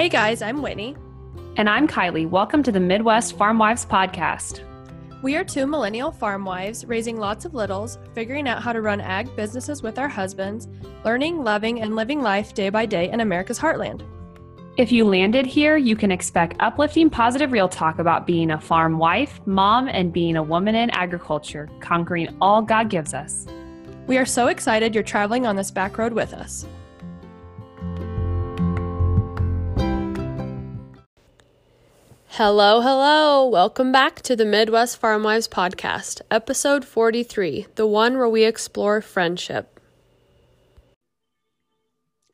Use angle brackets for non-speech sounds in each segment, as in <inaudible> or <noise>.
Hey guys, I'm Whitney. And I'm Kylie. Welcome to the Midwest Farm Wives Podcast. We are two millennial farm wives raising lots of littles, figuring out how to run ag businesses with our husbands, learning, loving, and living life day by day in America's heartland. If you landed here, you can expect uplifting, positive real talk about being a farm wife, mom, and being a woman in agriculture, conquering all God gives us. We are so excited you're traveling on this back road with us. Hello, hello. Welcome back to the Midwest Farm Wives Podcast, episode 43, the one where we explore friendship.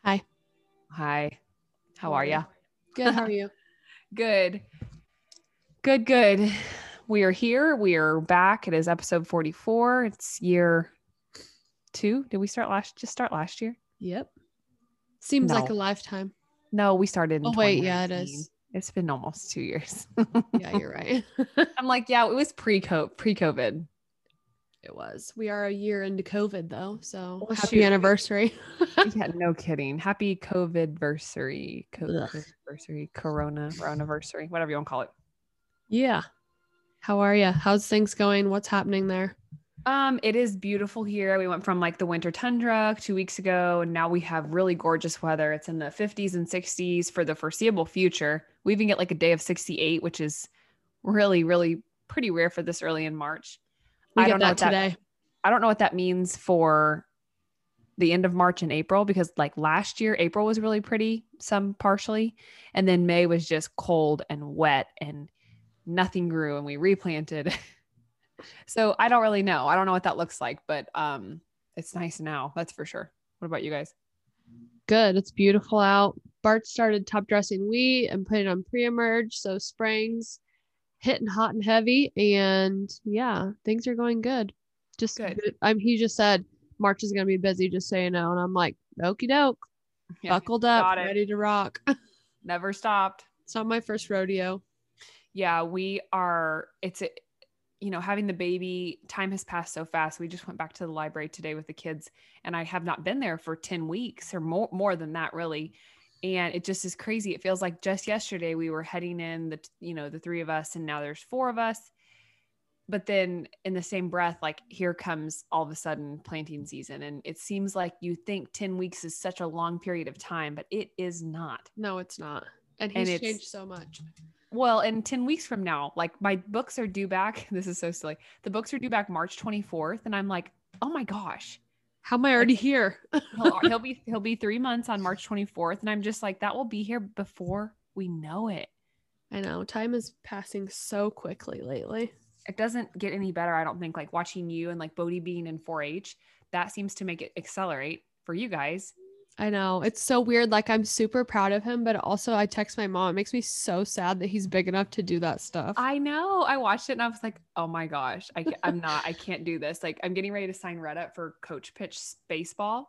Hi. Hi. How are you? Good. How are you? <laughs> good. Good, good. We are here. We are back. It is episode 44. It's year two. Did we start last just start last year? Yep. Seems No. like a lifetime. No, we started in Oh, wait. Yeah, it 2019. is. It's been almost two years. Yeah, you're right. <laughs> I'm like, yeah, it was pre-COVID, pre-COVID. it was. We are a year into COVID, though. So Well, happy shoot. anniversary. <laughs> yeah, no kidding. Happy COVID versary. COVID versary, Corona anniversary, whatever you want to call it. yeah. How are you? How's things going? What's happening there? Um, it is beautiful here. We went from like the winter tundra two weeks ago, and now we have really gorgeous weather. It's in the 50s and 60s for the foreseeable future. We even get like a day of 68, which is really, really pretty rare for this early in March. We I don't know that what that- today. I don't know what that means for the end of March and April because like last year April was really pretty, some partially, and then May was just cold and wet and nothing grew and we replanted. <laughs> so I don't really know. I don't know what that looks like, but um it's nice now, that's for sure. What about you guys? Good. It's beautiful out. Bart started top dressing wheat and putting on pre-emerge. So spring's hitting hot and heavy. And yeah, things are going good. Just Good. I'm he just said March is gonna be busy, just so you know. And I'm like, okie doke, Yeah, buckled up, ready to rock. <laughs> Never stopped. it's not my first rodeo. yeah we are it's a, you know having the baby time has passed so fast. We just went back to the library today with the kids and i have not been there for 10 weeks or more more than that really. And it just is crazy. It feels like just yesterday we were heading in the you know the three of us and now there's four of us. But then in the same breath like here comes all of a sudden planting season. And it seems like you think 10 weeks is such a long period of time but it is not. No, it's not. And And he's it's- changed so much. well, in 10 weeks from now, like my books are due back. <laughs> This is so silly. The books are due back March 24th. And I'm like, oh my gosh. How am I already here? <laughs> He'll, he'll be <laughs> he'll be three months on March 24th. And I'm just like, that will be here before we know it. I know time is passing so quickly lately. It doesn't get any better, I don't think. Like watching you and like Bodie being in 4-H, that seems to make it accelerate for you guys. I know. It's so weird. Like I'm super proud of him, but also I text my mom. It makes me so sad that he's big enough to do that stuff. I know. I watched it and I was like, oh my gosh, I, I'm not, I can't do this. Like I'm getting ready to sign Rhett up for coach pitch baseball.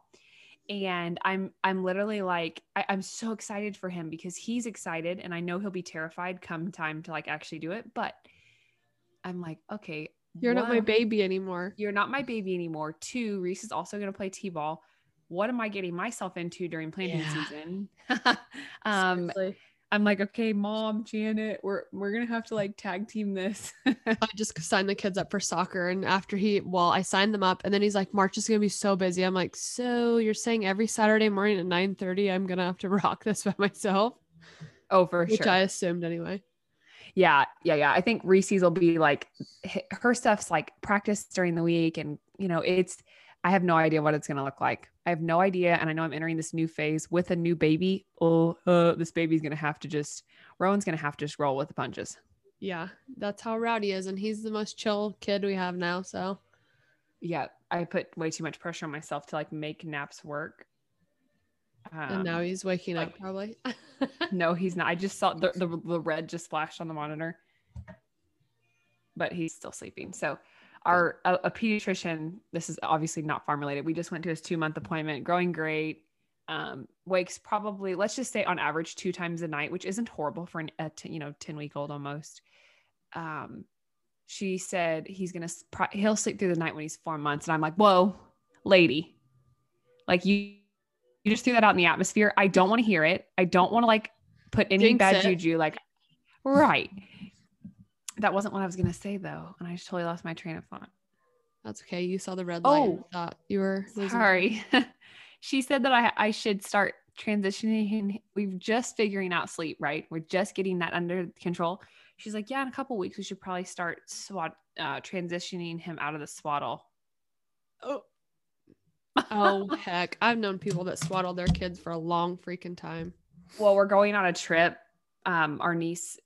And I'm, I'm literally like, I, I'm so excited for him because he's excited and I know he'll be terrified come time to like actually do it. But I'm like, okay, You're not my baby anymore. You're not my baby anymore. Two, Reese is also going to play T-ball. What am I getting myself into during planting Yeah. season? <laughs> um, Seriously. I'm like, okay, mom, Janet, we're we're gonna have to like tag team this. <laughs> I just signed the kids up for soccer. And after he, well, I signed them up and then he's like, March is to be so busy. I'm like, so you're saying every Saturday morning at 9:30, I'm to have to <laughs> rock this by myself, oh, for which sure. I assumed anyway. yeah, yeah, yeah. I think Reese's will be like her stuff's like practice during the week, and you know, it's. I have no idea what it's gonna look like. I have no idea, and I know I'm entering this new phase with a new baby. Oh, uh, this baby's gonna have to just. Rowan's gonna have to just roll with the punches. Yeah, that's how Rowdy is. And he's the most chill kid we have now. So Yeah, I put way too much pressure on myself to like make naps work. and now Um, he's waking like- up probably. <laughs> No, he's not. I just saw the, the the red just flashed on the monitor, but he's still sleeping. So, our a, a pediatrician. This is obviously not farm related. We just went to his two month appointment. Growing great. Um, wakes probably let's just say on average two times a night, which isn't horrible for an a t- you know ten week old almost. Um, she said he's gonna he'll sleep through the night when he's four months, and I'm like, whoa, lady, like you you just threw that out in the atmosphere. I don't want to hear it. I don't want to like put any Jinx bad it. juju. Like, right. That wasn't what I was gonna say though, and I just totally lost my train of thought. That's okay. You saw the red light and Oh. thought you were losing- Sorry. <laughs> she said that I I should start transitioning. We've just figuring out sleep, right? We're just getting that under control. She's like, yeah, in a couple weeks we should probably start swat uh, transitioning him out of the swaddle. Oh. <laughs> oh heck. I've known people that swaddle their kids for a long freaking time. Well, we're going on a trip. Um, our niece,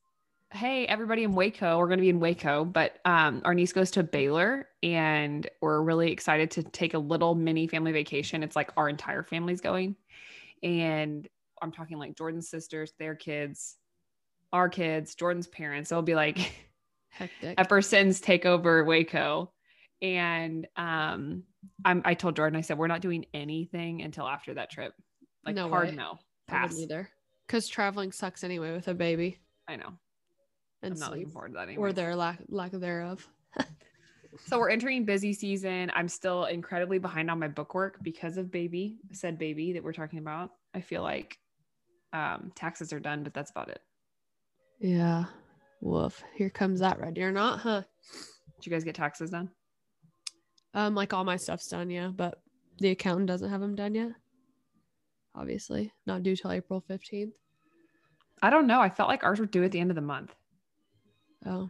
hey, everybody in Waco, we're going to be in Waco, but um, our niece goes to Baylor and we're really excited to take a little mini family vacation. It's like our entire family's going. And I'm talking like Jordan's sisters, their kids, our kids, Jordan's parents. It'll be like Hectic. <laughs> Epperson's take over Waco. And um, I'm, I told Jordan, I said, we're not doing anything until after that trip. Like No hard way. no. Pass. either. Because traveling sucks anyway with a baby I know. And I'm not looking forward to that or their lack lack thereof. <laughs> So we're entering busy season. I'm still incredibly behind on my bookwork because of baby, said baby that we're talking about. I feel like um, taxes are done, but that's about it. Yeah. Woof. Here comes that red. You're not, huh? Did you guys get taxes done? Um, like all my stuff's done, yeah, but the accountant doesn't have them done yet. Obviously, not due till April fifteenth. I don't know. I felt like ours were due at the end of the month. Oh,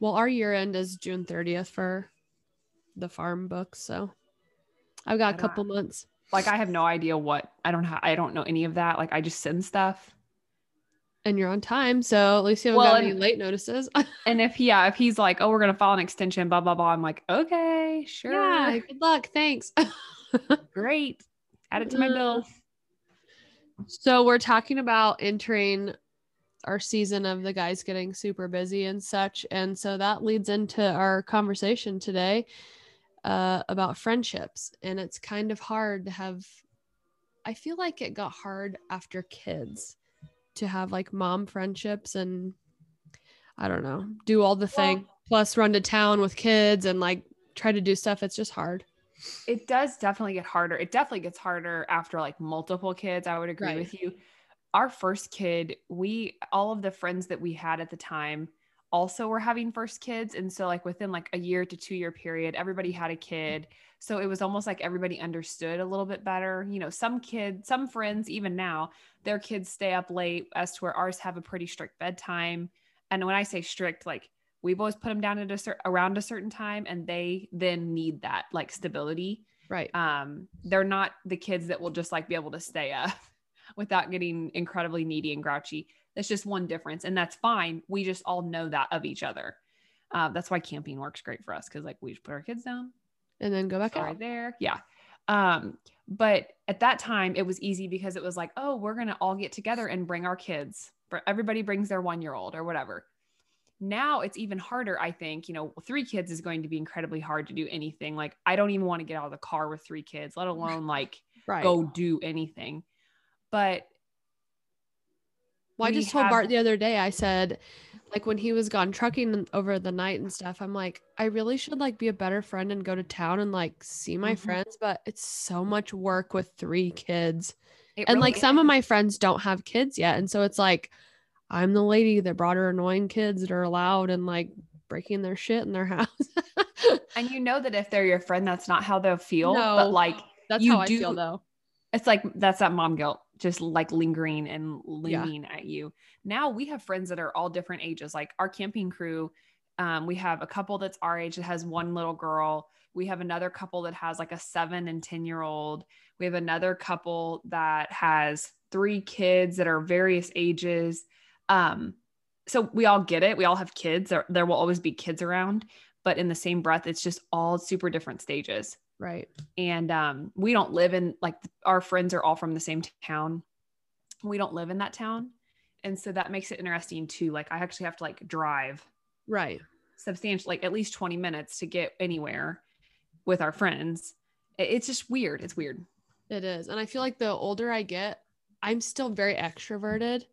well, our year end is June thirtieth for the farm books, so I've got a couple months. Like I have no idea what I don't have. I don't know any of that. Like I just send stuff. And you're on time, so at least you haven't Well, got any late notices. <laughs> And if yeah, if he's like, oh, we're gonna file an extension, blah blah blah. I'm like, okay, sure, yeah, good luck. Thanks. <laughs> great. Add it to my uh, bill. So we're talking about entering our season of the guys getting super busy and such. And so that leads into our conversation today uh, about friendships. And it's kind of hard to have, I feel like it got hard after kids to have like mom friendships and I don't know, do all the thing, plus run to town with kids and like try to do stuff. It's just hard. it does definitely get harder. It definitely gets harder after like multiple kids. I would agree Right. with you. Our first kid, we all of the friends that we had at the time also were having first kids and so like within like a year to 2 year period everybody had a kid. So it was almost like everybody understood a little bit better. You know, some kids, some friends even now, their kids stay up late as to where ours have a pretty strict bedtime. And when I say strict like we've always put them down at a cer- around a certain time and they then need that like stability Right. um they're not the kids that will just like be able to stay up without getting incredibly needy and grouchy. That's just one difference and that's fine. We just all know that of each other. Uh, that's why camping works great for us because like we just put our kids down. And then go back sorry out. there. Yeah. Um but at that time it was easy because it was like oh we're gonna all get together and bring our kids. Everybody brings their one year old or whatever. Now it's even harder i think you know three kids is going to be incredibly hard to do anything. Like i don't even want to get out of the car with three kids let alone like Right. go do anything but Well, I just told Bart the other day, I said, like when he was gone trucking over the night and stuff, I'm like, I really should like be a better friend and go to town and like see my Mhm. friends, but it's so much work with three kids. it and really like some of my friends don't have kids yet. And so it's like, I'm the lady that brought her annoying kids that are loud and like breaking their shit in their <laughs> house. and you know that if they're your friend that's not how they'll feel No. but like That's how I feel though. it's like that's that mom guilt just like lingering and Yeah. looming at you. Now we have friends that are all different ages. Like our camping crew um, we have a couple that's our age that has one little girl. We have another couple that has like a seven and ten year old. We have another couple that has three kids that are various ages. Um, so we all get it. We all have kids. There, there will always be kids around but in the same breath it's just all super different stages Right. and um, we don't live in like our friends are all from the same town we don't live in that town and so that makes it interesting too like i actually have to like drive Right. substantial like at least 20 minutes to get anywhere with our friends it's just weird it's weird It is. And I feel like the older I get, I'm still very extroverted.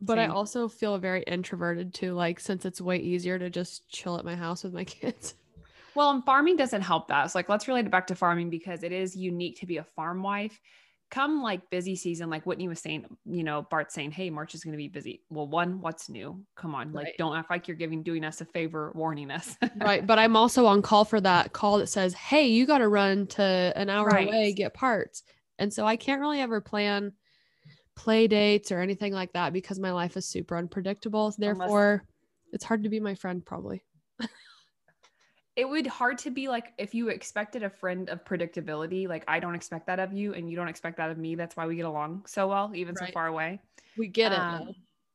But I also feel very introverted too, like since it's way easier to just chill at my house with my <laughs> kids. Well and farming doesn't help that so like let's relate it back to farming because it is unique to be a farm wife come like busy season, like Whitney was saying, you know, Bart saying, Hey, March is going to be busy. Well, one, what's new? Come on. Like, Right. don't act like you're giving, doing us a favor, warning us. <laughs> right. But I'm also on call for that call that says, Hey, you got to run to an hour Right. away, get parts. And so I can't really ever plan play dates or anything like that because my life is super unpredictable. Therefore, it's hard to be my friend, probably. <laughs> it would hard to be like if you expected a friend of predictability like i don't expect that of you and you don't expect that of me that's why we get along so well even so far away. We get it. Um,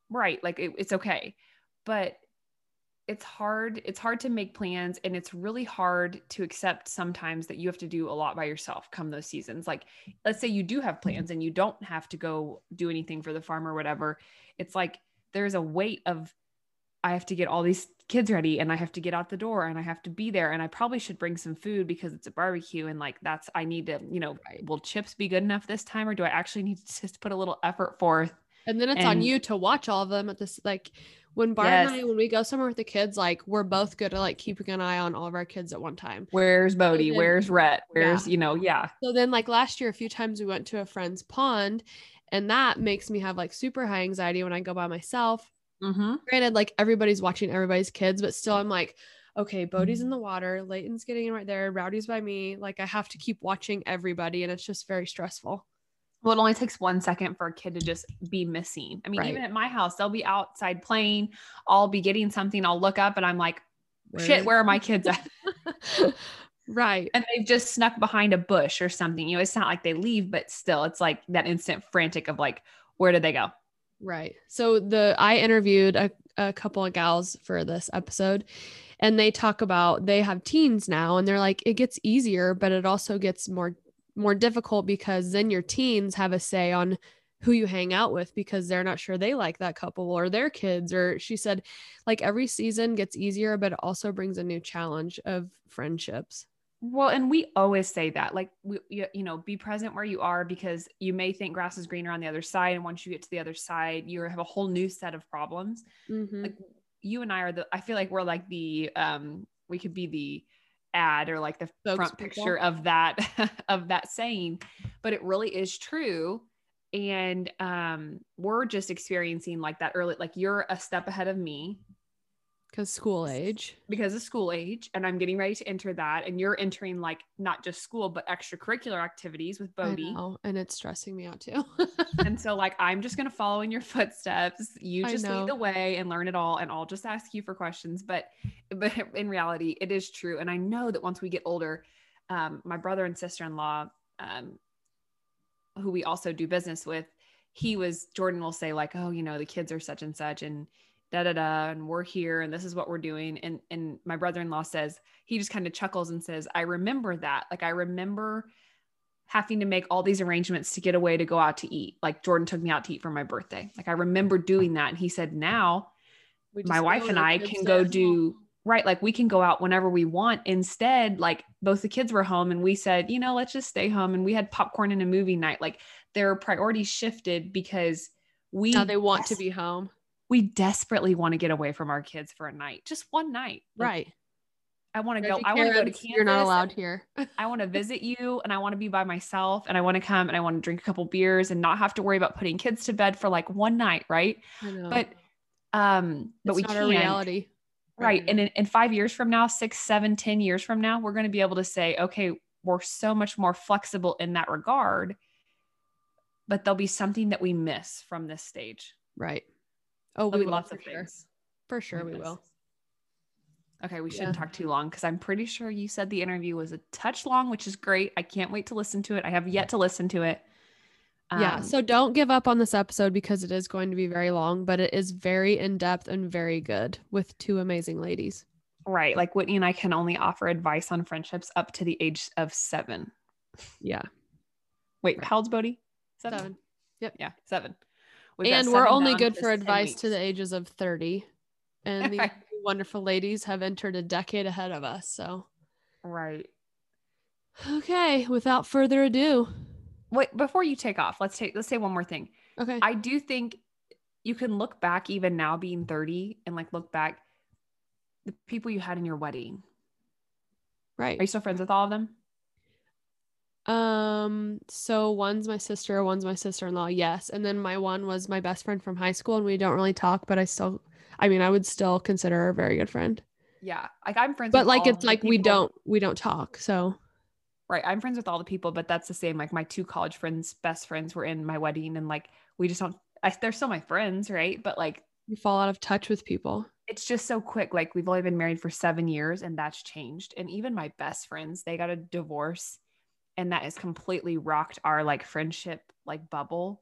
right like it, it's okay. But it's hard it's hard to make plans and it's really hard to accept sometimes that you have to do a lot by yourself come those seasons. Like let's say you do have plans and you don't have to go do anything for the farm or whatever. It's like there's a weight of i have to get all these kids ready and i have to get out the door and i have to be there and i probably should bring some food because it's a barbecue and like that's i need to you know Right. will chips be good enough this time or do i actually need to just put a little effort forth And then it's on you to watch all of them at this like when Bart and I when we go somewhere with the kids, like we're both good at like keeping an eye on all of our kids at one time. Where's Bodie? then- Where's Rhett? Where's, Yeah. you know, yeah. So then like last year a few times we went to a friend's pond and that makes me have like super high anxiety when I go by myself. Mm-hmm. Granted, like everybody's watching everybody's kids, but still I'm like, okay, Bodie's Mm-hmm. in the water, Leighton's getting in right there, Rowdy's by me. Like I have to keep watching everybody and it's just very stressful. Well, it only takes one second for a kid to just be missing. I mean, Right. even at my house, they'll be outside playing. I'll be getting something. I'll look up and I'm like, shit, where are my <laughs> kids at? <laughs> right. and they've just snuck behind a bush or something. You know, it's not like they leave, but still, it's like that instant frantic of like, where did they go? Right. So the I interviewed a, a couple of gals for this episode and they talk about they have teens now and they're like it gets easier but it also gets more more difficult because then your teens have a say on who you hang out with because they're not sure they like that couple or their kids or she said like every season gets easier but it also brings a new challenge of friendships. Well, and we always say that, like, we, you, you know, be present where you are because you may think grass is greener on the other side. And once you get to the other side, you have a whole new set of problems. Mhm. like you and I are the I feel like we're like the um we could be the ad or like the front Spokespeople. picture of that <laughs> of that saying but it really is true and um we're just experiencing like that early like you're a step ahead of me Cuz school age. because of school age and I'm getting ready to enter that and you're entering like not just school but extracurricular activities with Bodie know, and it's stressing me out too. and so like i'm just going to follow in your footsteps you just lead the way and learn it all and i'll just ask you for questions but but <laughs> in reality it is true and i know that once we get older um, my brother and sister-in-law um, who we also do business with he was jordan will say like oh you know the kids are such and such and da da da and we're here and this is what we're doing. And and my brother-in-law says he just kind of chuckles and says i remember that. Like i remember having to make all these arrangements to get away to go out to eat. Like jordan took me out to eat for my birthday. Like i remember doing that. And he said now my wife and I can go do right like we can go out whenever we want. Instead like both the kids were home and we said you know let's just stay home. And we had popcorn and a movie night. Like their priorities shifted because we now they want to be home. We desperately want to get away from our kids for a night just one night Like, Right. i want to go i want to go to Karens, Kansas You're not allowed here. I want to <laughs> visit you and I want to be by myself and I want to come and I want to drink a couple beers and not have to worry about putting kids to bed for like one night, right? But um but it's we not can't a reality. right and in, in five years from now six seven ten years from now we're going to be able to say okay we're so much more flexible in that regard but there'll be something that we miss from this stage right. Oh, there'll we will lots for of sure. things For sure, we will. okay we shouldn't talk too long because i'm pretty sure you said the interview was a touch long which is great i can't wait to listen to it i have yet to listen to it yeah. Um, So don't give up on this episode because it is going to be very long, but it is very in depth and very good with two amazing ladies. Right. Like Whitney and I can only offer advice on friendships up to the age of seven. Yeah. Wait, Right. how old's Bodie? Seven. Yep. Yeah, seven. We've and we're only good for 10 advice to the ages of 30. And these <laughs> wonderful ladies have entered a decade ahead of us. So, Right. okay. Without further ado. Wait, before you take off, let's take let's say one more thing. Okay. I do think you can look back even now being 30 and like look back the people you had in your wedding. right. Are you still friends with all of them? Um, so one's my sister, one's my sister-in-law, yes. And then my one was my best friend from high school and we don't really talk, but I still I mean, I would still consider her a very good friend. Yeah. Like I'm friends But like it's like we don't we don't talk. So Right. I'm friends with all the people, but that's the same. Like my two college friends, best friends were in my wedding and like we just don't I, they're still my friends, right? But like you fall out of touch with people. it's just so quick. Like we've only been married for seven years and that's changed. And even my best friends, they got a divorce and that has completely rocked our like friendship like bubble.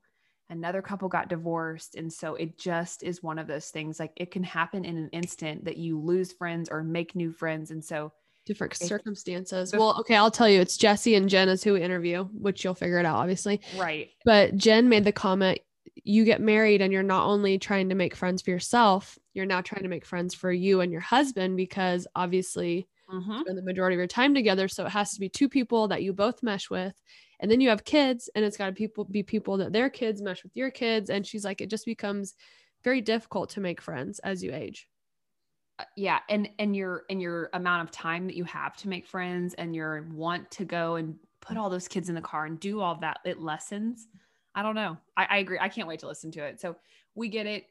Another couple got divorced. And so it just is one of those things like it can happen in an instant that you lose friends or make new friends. And so Different circumstances. well, okay, I'll tell you. It's Jesse and Jen is who we interview, which you'll figure it out, obviously. right. But Jen made the comment you get married and you're not only trying to make friends for yourself, you're now trying to make friends for you and your husband because obviously Mhm. spend the majority of your time together. So it has to be two people that you both mesh with. And then you have kids and it's got to people be people that their kids mesh with your kids. And she's like, it just becomes very difficult to make friends as you age. Uh, yeah and and your and your amount of time that you have to make friends and your want to go and put all those kids in the car and do all that it lessens i don't know i, I agree i can't wait to listen to it so we get it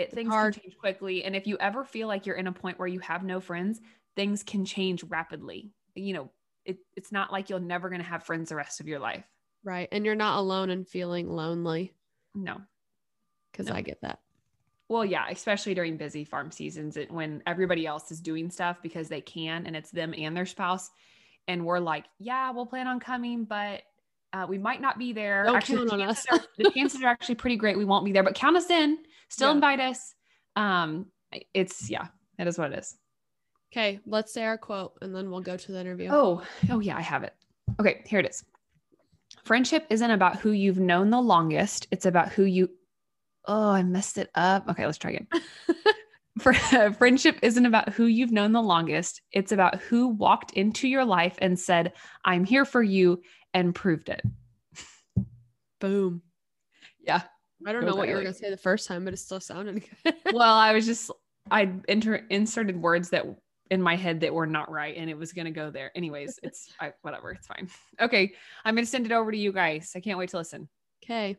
it, things hard. can change quickly and if you ever feel like you're in a point where you have no friends things can change rapidly you know it, it's not like you're never going to have friends the rest of your life Right. And you're not alone and feeling lonely no because No. I get that. Well, yeah, especially during busy farm seasons it- when everybody else is doing stuff because they can and it's them and their spouse. And we're like, yeah, we'll plan on coming, but uh, we might not be there. Don't actually, count the on us. are- the chances are actually pretty great. We won't be there, but count us in. Still Yeah. invite us. Um, it's yeah, it is what it is. Okay. Let's say our quote and then we'll go to the interview. Oh, oh yeah, I have it. Okay, here it is. Friendship isn't about who you've known the longest. It's about who you. Oh, I messed it up. Okay, let's try again. <laughs> For, <laughs> friendship isn't about who you've known the longest. It's about who walked into your life and said, "I'm here for you," and proved it. <laughs> Boom. Yeah. I don't It know what you were early. going to say the first time, but it still sounded good. Well, I was <laughs> just I enter inserted words that in my head that were not right, and it was gonna go there. Anyways, it's I, whatever. It's fine. Okay, I'm gonna send it over to you guys. I can't wait to listen. okay.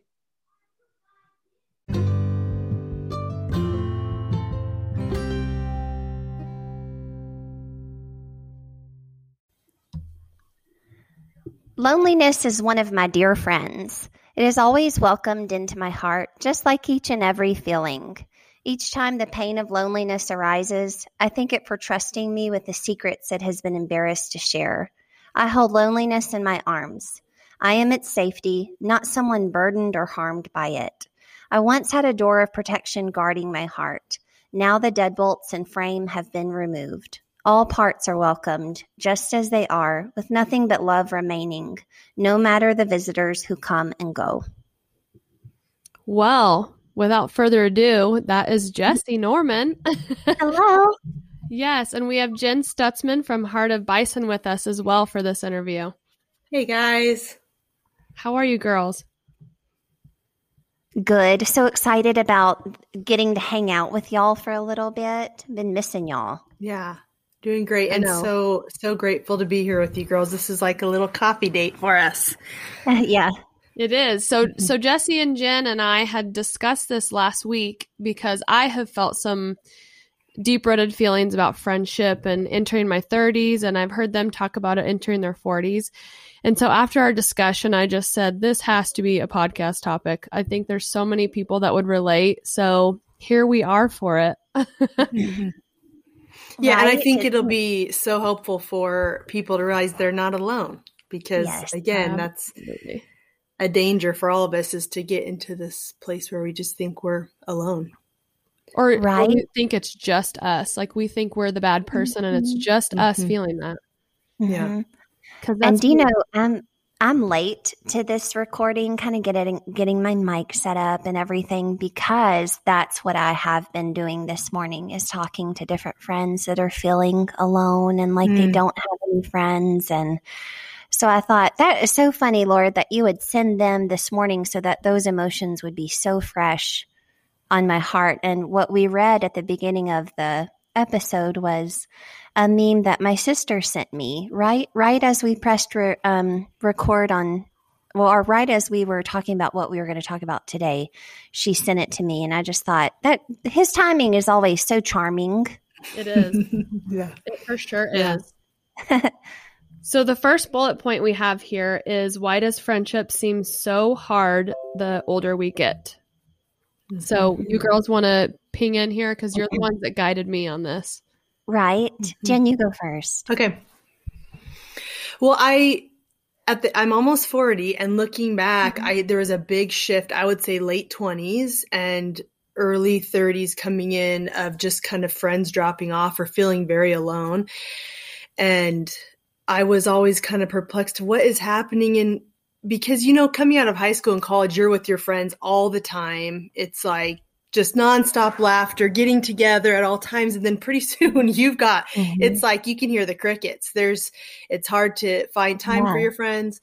Loneliness is one of my dear friends. It is always welcomed into my heart, just like each and every feeling. Each time the pain of loneliness arises, I thank it for trusting me with the secrets it has been embarrassed to share. I hold loneliness in my arms. I am its safety, not someone burdened or harmed by it. I once had a door of protection guarding my heart. Now the deadbolts and frame have been removed. All parts are welcomed, just as they are, with nothing but love remaining, no matter the visitors who come and go. Well, without further ado, that is Jesse Norman. Hello. <laughs> yes. And we have Jen Stutzman from Heart of Bison with us as well for this interview. Hey guys. How are you girls? Good. So excited about getting to hang out with y'all for a little bit. Been missing y'all. Yeah. Doing great and so so grateful to be here with you girls. This is like a little coffee date for us. <laughs> yeah. It is. So mm-hmm. so Jesse and Jen and I had discussed this last week because I have felt some deep-rooted feelings about friendship and entering my 30s and I've heard them talk about it entering their 40s. And so after our discussion I just said this has to be a podcast topic. I think there's so many people that would relate. So here we are for it. <laughs> Mm-hmm. Yeah, and I think It- it'll be so helpful for people to realize they're not alone because Yes, again, that's a danger for all of us is to get into this place where we just think we're alone. Or, or Right? we think it's just us. Like we think we're the bad person and it's just us Mhm. feeling that. Yeah. Mhm. Cuz And do you know, I'm I'm late to this recording, kind of getting getting my mic set up and everything because that's what I have been doing this morning is talking to different friends that are feeling alone and like they Mm. don't have any friends and so I thought that is so funny, Lord, that you would send them this morning so that those emotions would be so fresh on my heart. And what we read at the beginning of the episode was a meme that my sister sent me right right as we pressed re- um, record on well or right as we were talking about what we were going to talk about today she sent it to me and i just thought that his timing is always so charming It is. <laughs> yeah. It for sure Yeah. is. <laughs> so the first bullet point we have here is why does friendship seem so hard the older we get? So you girls want to ping in here because you're the ones that guided me on this. Right Mhm. jen you go first Okay. Well, I at the I'm almost 40 and looking back, I there was a big shift, I would say late 20s and early 30s coming in of just kind of friends dropping off or feeling very alone. And I was always kind of perplexed what is happening in because you know coming out of high school and college you're with your friends all the time. It's like just nonstop laughter, getting together at all times. And then pretty <laughs> soon you've got it's like you can hear the crickets. There's it's hard to find time for your friends.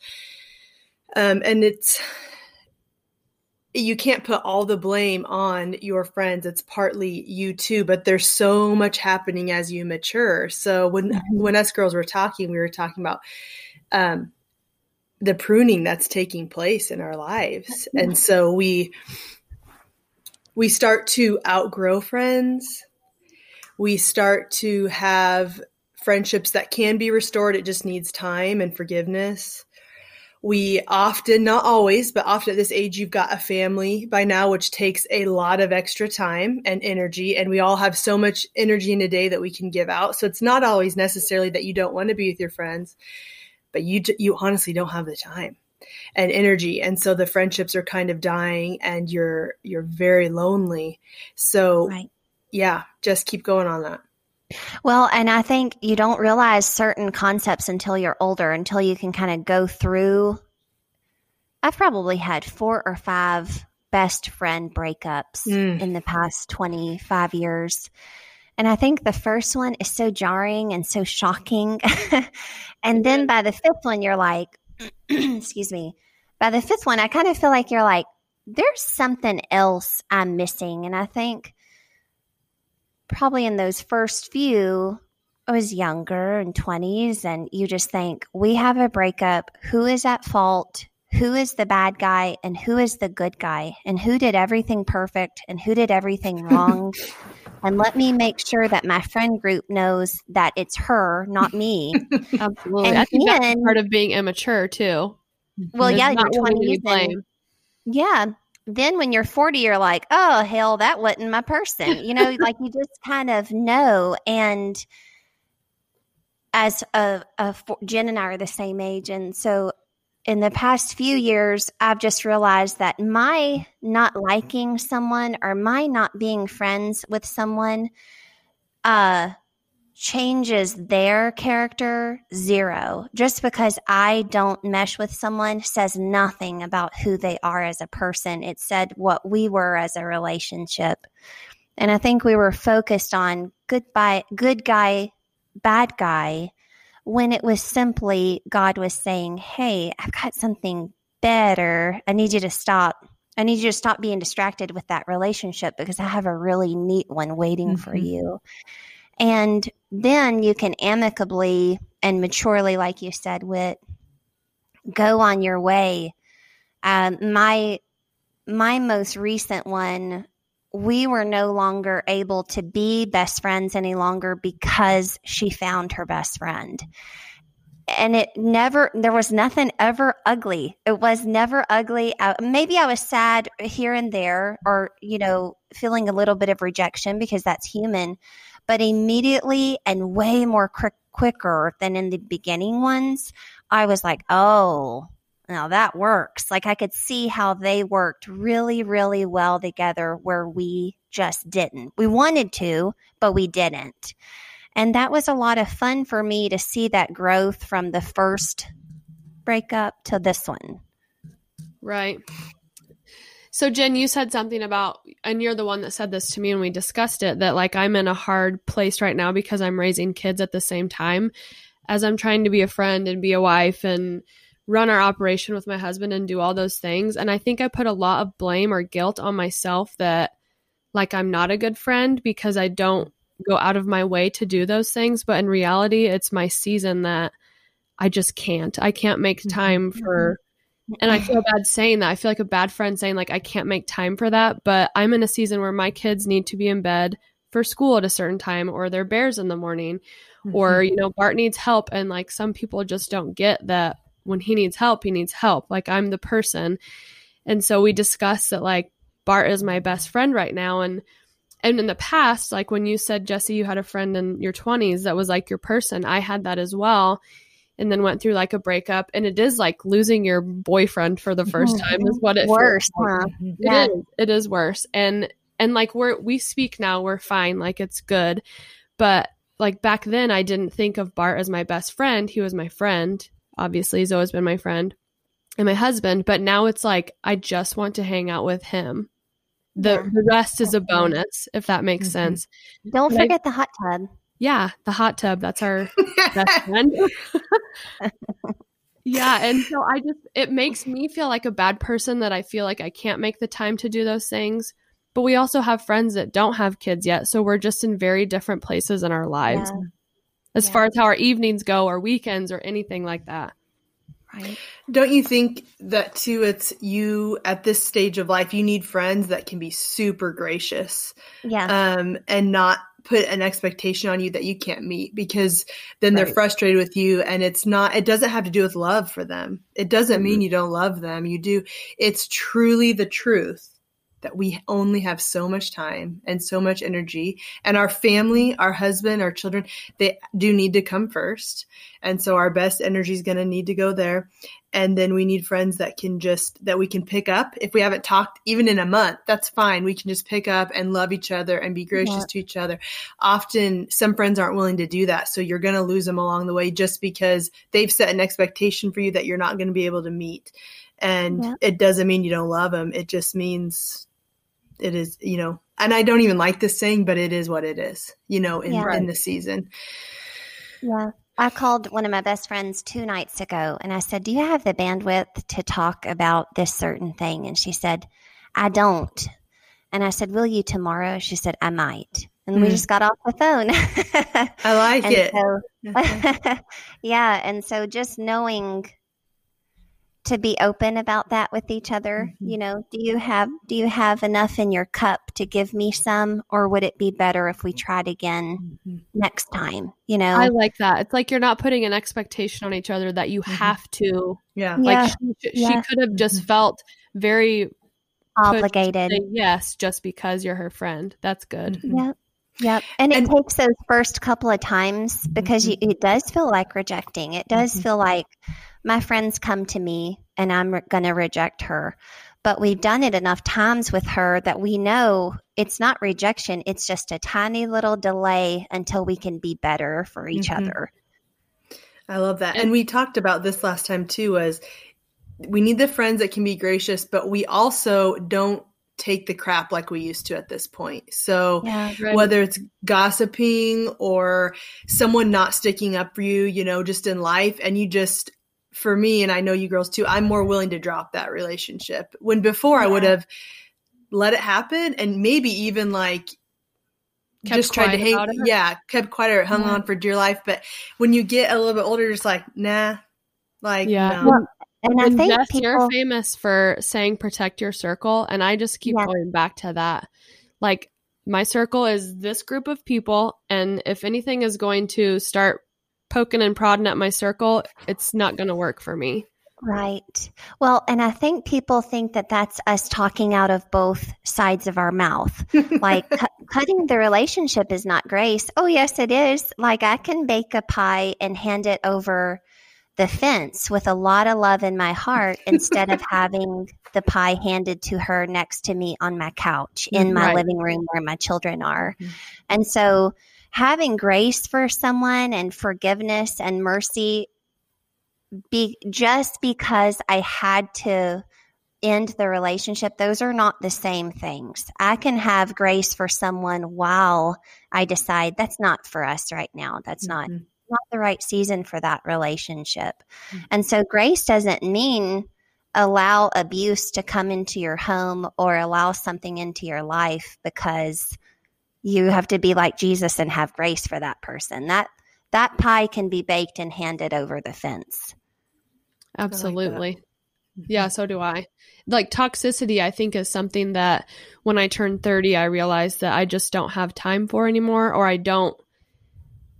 Um and it's you can't put all the blame on your friends. It's partly you too but there's so much happening as you mature. So when Mhm. when us girls were talking we were talking about um the pruning that's taking place in our lives. And so we we start to outgrow friends we start to have friendships that can be restored. It just needs time and forgiveness. We often, not always, but often at this age, you've got a family by now, which takes a lot of extra time and energy. And we all have so much energy in a day that we can give out. So it's not always necessarily that you don't want to be with your friends, but you, you honestly don't have the time and energy. And so the friendships are kind of dying and you're, you're very lonely. So right yeah, just keep going on that. Well, and I think you don't realize certain concepts until you're older, until you can kind of go through. I've probably had four or five best friend breakups Mm. in the past 25 years. And I think the first one is so jarring and so shocking. <laughs> and then by the fifth one, you're like, <clears throat> excuse me, by the fifth one, I kind of feel like you're like, there's something else I'm missing. And I think probably in those first few, I was younger in 20s, and you just think, we have a breakup. Who is at fault? Who is the bad guy? And who is the good guy? And who did everything perfect? And who did everything wrong? <laughs> and let me make sure that my friend group knows that it's her, not me. <laughs> Absolutely. And I think that's part of being immature too. Well, yeah, not your wanting to 20s be and. Yeah. Then when you're 40, you're like, oh, hell, that wasn't my person. You know, <laughs> like you just kind of know. And as a, a, Jen and I are the same age. And so in the past few years, I've just realized that my not liking someone or my not being friends with someone uh, changes their character zero. Just because I don't mesh with someone says nothing about who they are as a person. It said what we were as a relationship. And I think we were focused on goodbye, good guy, bad guy, when it was simply God was saying, Hey, I've got something better. I need you to stop. I need you to stop being distracted with that relationship because I have a really neat one waiting for Mhm. you. And then you can amicably and maturely, like you said, Wit, go on your way. Um, my my most recent one, we were no longer able to be best friends any longer because she found her best friend. And it never, there was nothing ever ugly. It was never ugly. Maybe I was sad here and there, or, you know, feeling a little bit of rejection because that's human. But immediately and way more quick, quicker than in the beginning ones, I was like, oh, now that works. Like I could see how they worked really, really well together where we just didn't. We wanted to, but we didn't. And that was a lot of fun for me to see that growth from the first breakup to this one. Right. So Jen, you said something about and you're the one that said this to me and we discussed it that like I'm in a hard place right now because I'm raising kids at the same time as I'm trying to be a friend and be a wife and run our operation with my husband and do all those things and I think I put a lot of blame or guilt on myself that like I'm not a good friend because I don't go out of my way to do those things, but in reality, it's my season that I just can't. I can't make Mm-hmm. time for and I feel bad saying that. I feel like a bad friend saying like I can't make time for that, but I'm in a season where my kids need to be in bed for school at a certain time or they're bears in the morning or Mm-hmm. you know Bart needs help and like some people just don't get that when he needs help, he needs help. Like I'm the person. And so we discussed that like Bart is my best friend right now and and in the past like when you said Jesse you had a friend in your 20s that was like your person, I had that as well and then went through like a breakup and it is like losing your boyfriend for the first oh, time is what it Worse, huh? Yeah. is. It is worse. And and like we're we speak now, we're fine, like it's good. But like back then I didn't think of Bart as my best friend. He was my friend. Obviously, he's always been my friend and my husband, but now it's like I just want to hang out with him. The Yeah. the rest is a bonus, if that makes Mhm. sense. Don't But I- forget the hot tub. Yeah, the hot tub, that's our <laughs> best friend. <laughs> yeah, and so I just it makes me feel like a bad person that I feel like I can't make the time to do those things. But we also have friends that don't have kids yet, so we're just in very different places in our lives Yeah, as Yeah. far as how our evenings go or weekends or anything like that. right. Don't you think that too? It's you at this stage of life, you need friends that can be super gracious Yeah. um, and not put an expectation on you that you can't meet because then they're Right. frustrated with you and it's not it doesn't have to do with love for them it doesn't Mm-hmm. mean you don't love them you do it's truly the truth that we only have so much time and so much energy. And our family our husband our children they do need to come first. And so our best energy is going to need to go there. And then we need friends that can just that we can pick up. If we haven't talked even in a month that's fine. We can just pick up and love each other and be gracious Yeah. to each other. Often some friends aren't willing to do that. So you're going to lose them along the way just because they've set an expectation for you that you're not going to be able to meet. And Yeah. it doesn't mean you don't love them it just means it is you know and i don't even like this saying but it is what it is you know in, Yeah. in the season Yeah. I called one of my best friends two nights ago and I said, Do you have the bandwidth to talk about this certain thing? And she said, I don't. And I said, Will you tomorrow? She said, I might. And we Mm. just got off the phone. i like <laughs> it so, <laughs> yeah. And so just knowing to be open about that with each other, Mhm. you know, do you have do you have enough in your cup to give me some or would it be better if we tried again Mhm. next time? You know? I like that. It's like you're not putting an expectation on each other that you Mhm. have to. yeah Yeah. Like she, she Yeah. could have just Mhm. felt very obligated. yes just because you're her friend. That's good. Mhm. Yep. Yep. And it takes those first couple of times because you, it does feel like rejecting. It does Mhm. feel like my friends come to me and I'm re- going to reject her. But we've done it enough times with her that we know it's not rejection. It's just a tiny little delay until we can be better for each Mhm. other. I love that. And- And we talked about this last time too was we need the friends that can be gracious, but we also don't take the crap like we used to at this point. So Yeah. Right. whether it's gossiping or someone not sticking up for you, you know, just in life and you just for me and I know you girls too, I'm more willing to drop that relationship. When before I would have let it happen and maybe even like Kept just tried to quiet hang yeah, kept quiet or hung Yeah. on for dear life. But when you get a little bit older, you're just like, nah. Like Yeah. no. And I think people. you're famous for saying protect your circle, and I just keep Yeah. going back to that. Like my circle is this group of people, and if anything is going to start poking and prodding at my circle, it's not going to work for me. Right. Well, and I think people think that that's us talking out of both sides of our mouth. <laughs> Like cu- cutting the relationship is not grace. Oh, yes, it is. Like I can bake a pie and hand it over the fence with a lot of love in my heart <laughs> instead of having the pie handed to her next to me on my couch in my Right. living room where my children are. Mhm. And so having grace for someone and forgiveness and mercy be just because I had to end the relationship, those are not the same things. I can have grace for someone while I decide that's not for us right now. That's not Mhm. Not the right season for that relationship. Mhm. And so grace doesn't mean allow abuse to come into your home or allow something into your life because You have to be like Jesus and have grace for that person. That that pie can be baked and handed over the fence. Absolutely. yeah, so do I. Like toxicity, I think is something that when I turned 30, I realized that I just don't have time for anymore, or I don't,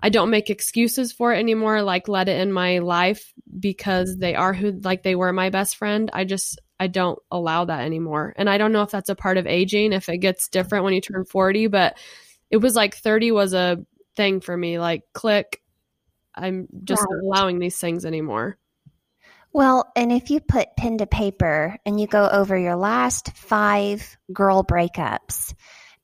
I don't make excuses for it anymore. Like let it in my life because they are who, like they were my best friend. I just, I don't allow that anymore. And I don't know if that's a part of aging, if it gets different when you turn 40, but it was like 30 was a thing for me. Like, click, I'm just not allowing these things anymore. Well, and if you put pen to paper and you go over your last five girl breakups,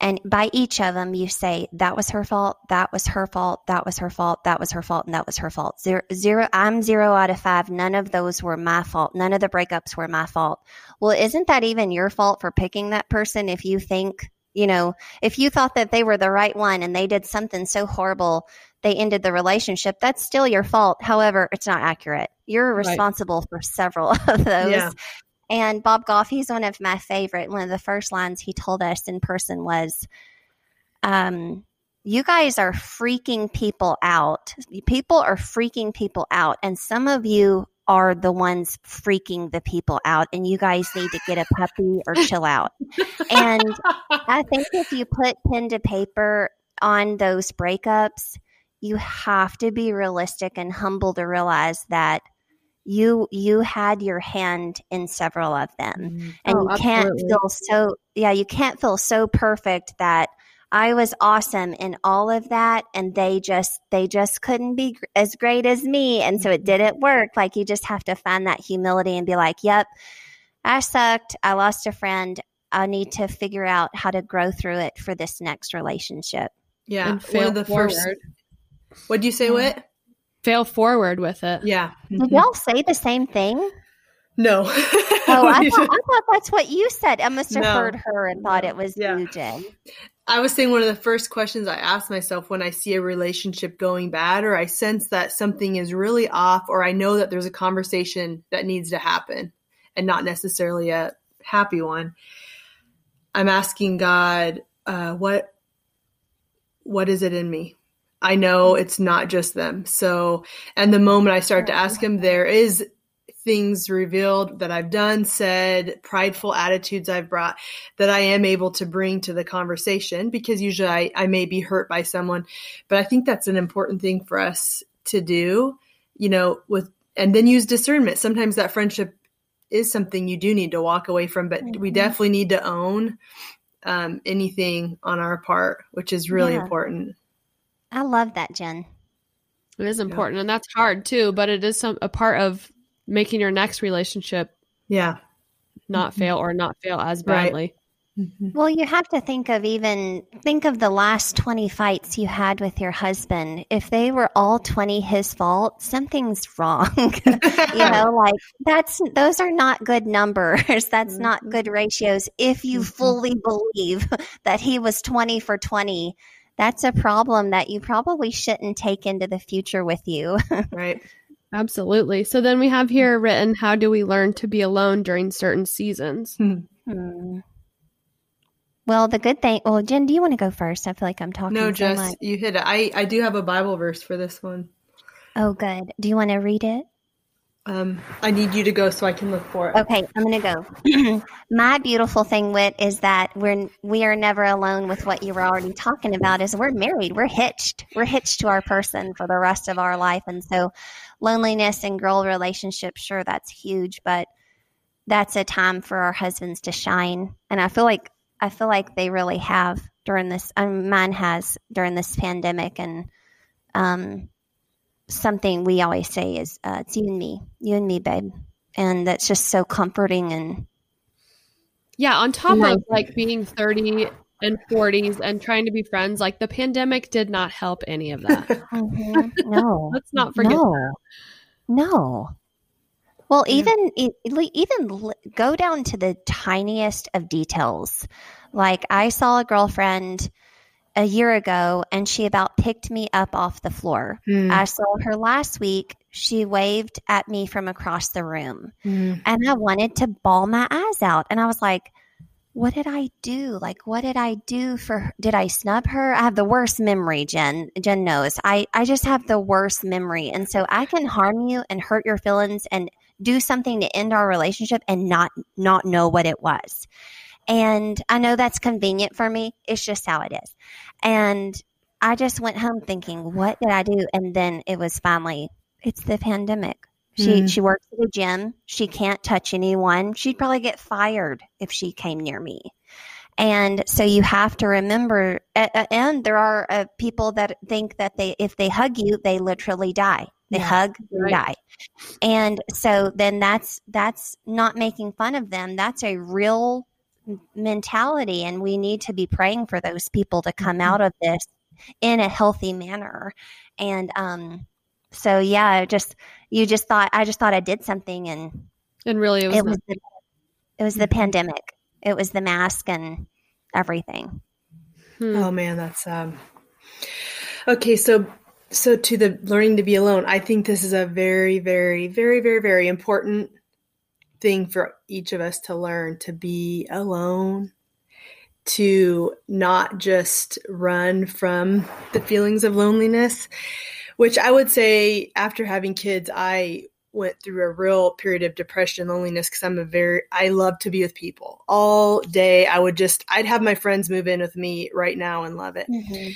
and by each of them, you say, that was her fault, that was her fault, that was her fault, that was her fault, and that was her fault. Zero, zero, I'm zero out of five. None of those were my fault. None of the breakups were my fault. Well, isn't that even your fault for picking that person if you think, you know, if you thought that they were the right one and they did something so horrible they ended the relationship, that's still your fault. However, it's not accurate. You're responsible right. for several <laughs> of those. Yeah. And Bob Goff, he's one of my favorite. One of the first lines he told us in person was, um, you guys are freaking people out. People are freaking people out. And some of you are the ones freaking the people out and you guys need to get a puppy or chill out. And I think if you put pen to paper on those breakups, you have to be realistic and humble to realize that you you had your hand in several of them mm-hmm. and oh, you can't absolutely. feel so yeah you can't feel so perfect that i was awesome in all of that and they just they just couldn't be as great as me and so it mm-hmm. didn't work like you just have to find that humility and be like yep i sucked i lost a friend i need to figure out how to grow through it for this next relationship yeah one of the forward. first what do you say? What? Fail forward with it. Yeah. Did y'all say the same thing? No. <laughs> oh, I thought, I thought, that's what you said. I must have no. heard her and thought it was yeah. you, Jen. I was saying one of the first questions I ask myself when I see a relationship going bad, or I sense that something is really off, or I know that there's a conversation that needs to happen and not necessarily a happy one. I'm asking God, uh, what what is it in me? I know it's not just them. So, and the moment I start to ask him, there is things revealed that I've done, said, prideful attitudes I've brought that I am able to bring to the conversation because usually I, I may be hurt by someone. But I think that's an important thing for us to do, you know, with, and then use discernment. Sometimes that friendship is something you do need to walk away from, but mm-hmm. we definitely need to own um, anything on our part, which is really yeah. important. I love that, Jen. It is important, yeah. and that's hard too. But it is some a part of making your next relationship, yeah, not mm-hmm. fail or not fail as badly. Right. Mm-hmm. Well, you have to think of even think of the last 20 fights you had with your husband. If they were all 20 his fault, something's <laughs> wrong. you <laughs> know, like that's those are not good numbers. <laughs> That's mm-hmm. not good ratios if you mm-hmm. fully believe that he was 20 for 20 that's a problem that you probably shouldn't take into the future with you. <laughs> right. Absolutely. So then we have here written how do we learn to be alone during certain seasons? Hmm. hmm. Well, the good thing. Well, Jen, do you want to go first? I feel like I'm talking. No, just you hit it. I I do have a Bible verse for this one. Oh, good. Do you want to read it? Um, I need you to go so I can look for it. Okay, I'm going to go. <clears throat> My beautiful thing, Wit, is that we're we are never alone with what you were already talking about. Is we're married, we're hitched, we're hitched to our person for the rest of our life, and so loneliness and girl relationships, sure, that's huge, but that's a time for our husbands to shine, and I feel like I feel like they really have during this. I mean, mine has during this pandemic, and um, something we always say is uh, it's you and me, you and me, babe, and that's just so comforting and yeah. On top nice. of like being thirty and 40s and trying to be friends, like the pandemic did not help any of that. <laughs> mm-hmm. No, <laughs> let's not forget. No, that. no. Well, yeah. even even go down to the tiniest of details. Like I saw a girlfriend a year ago and she about picked me up off the floor. Mm. I saw her last week. She waved at me from across the room mm. and I wanted to bawl my eyes out. And I was like, what did I do? Like, what did I do for, did I snub her? I have the worst memory, Jen. Jen knows. I, I just have the worst memory. And so I can harm you and hurt your feelings and do something to end our relationship and not, not know what it was. And I know that's convenient for me. It's just how it is. And I just went home thinking, what did I do? And then it was finally, it's the pandemic. She mm. she works at a gym. She can't touch anyone. She'd probably get fired if she came near me. And so you have to remember, and there are uh, people that think that they, if they hug you, they literally die. They yeah, hug, they right. die. And so then that's, that's not making fun of them. That's a real mentality. And we need to be praying for those people to come mm-hmm. out of this in a healthy manner. And, um, so yeah, just you just thought I just thought I did something, and and really it was it was, the, it was the pandemic. It was the mask and everything. Hmm. Oh man, that's um. Okay, so so to the learning to be alone, I think this is a very, very, very, very, very important thing for each of us to learn to be alone, to not just run from the feelings of loneliness, which I would say after having kids, I went through a real period of depression and loneliness because I'm a very, I love to be with people all day. I would just, I'd have my friends move in with me right now and love it. Mm-hmm.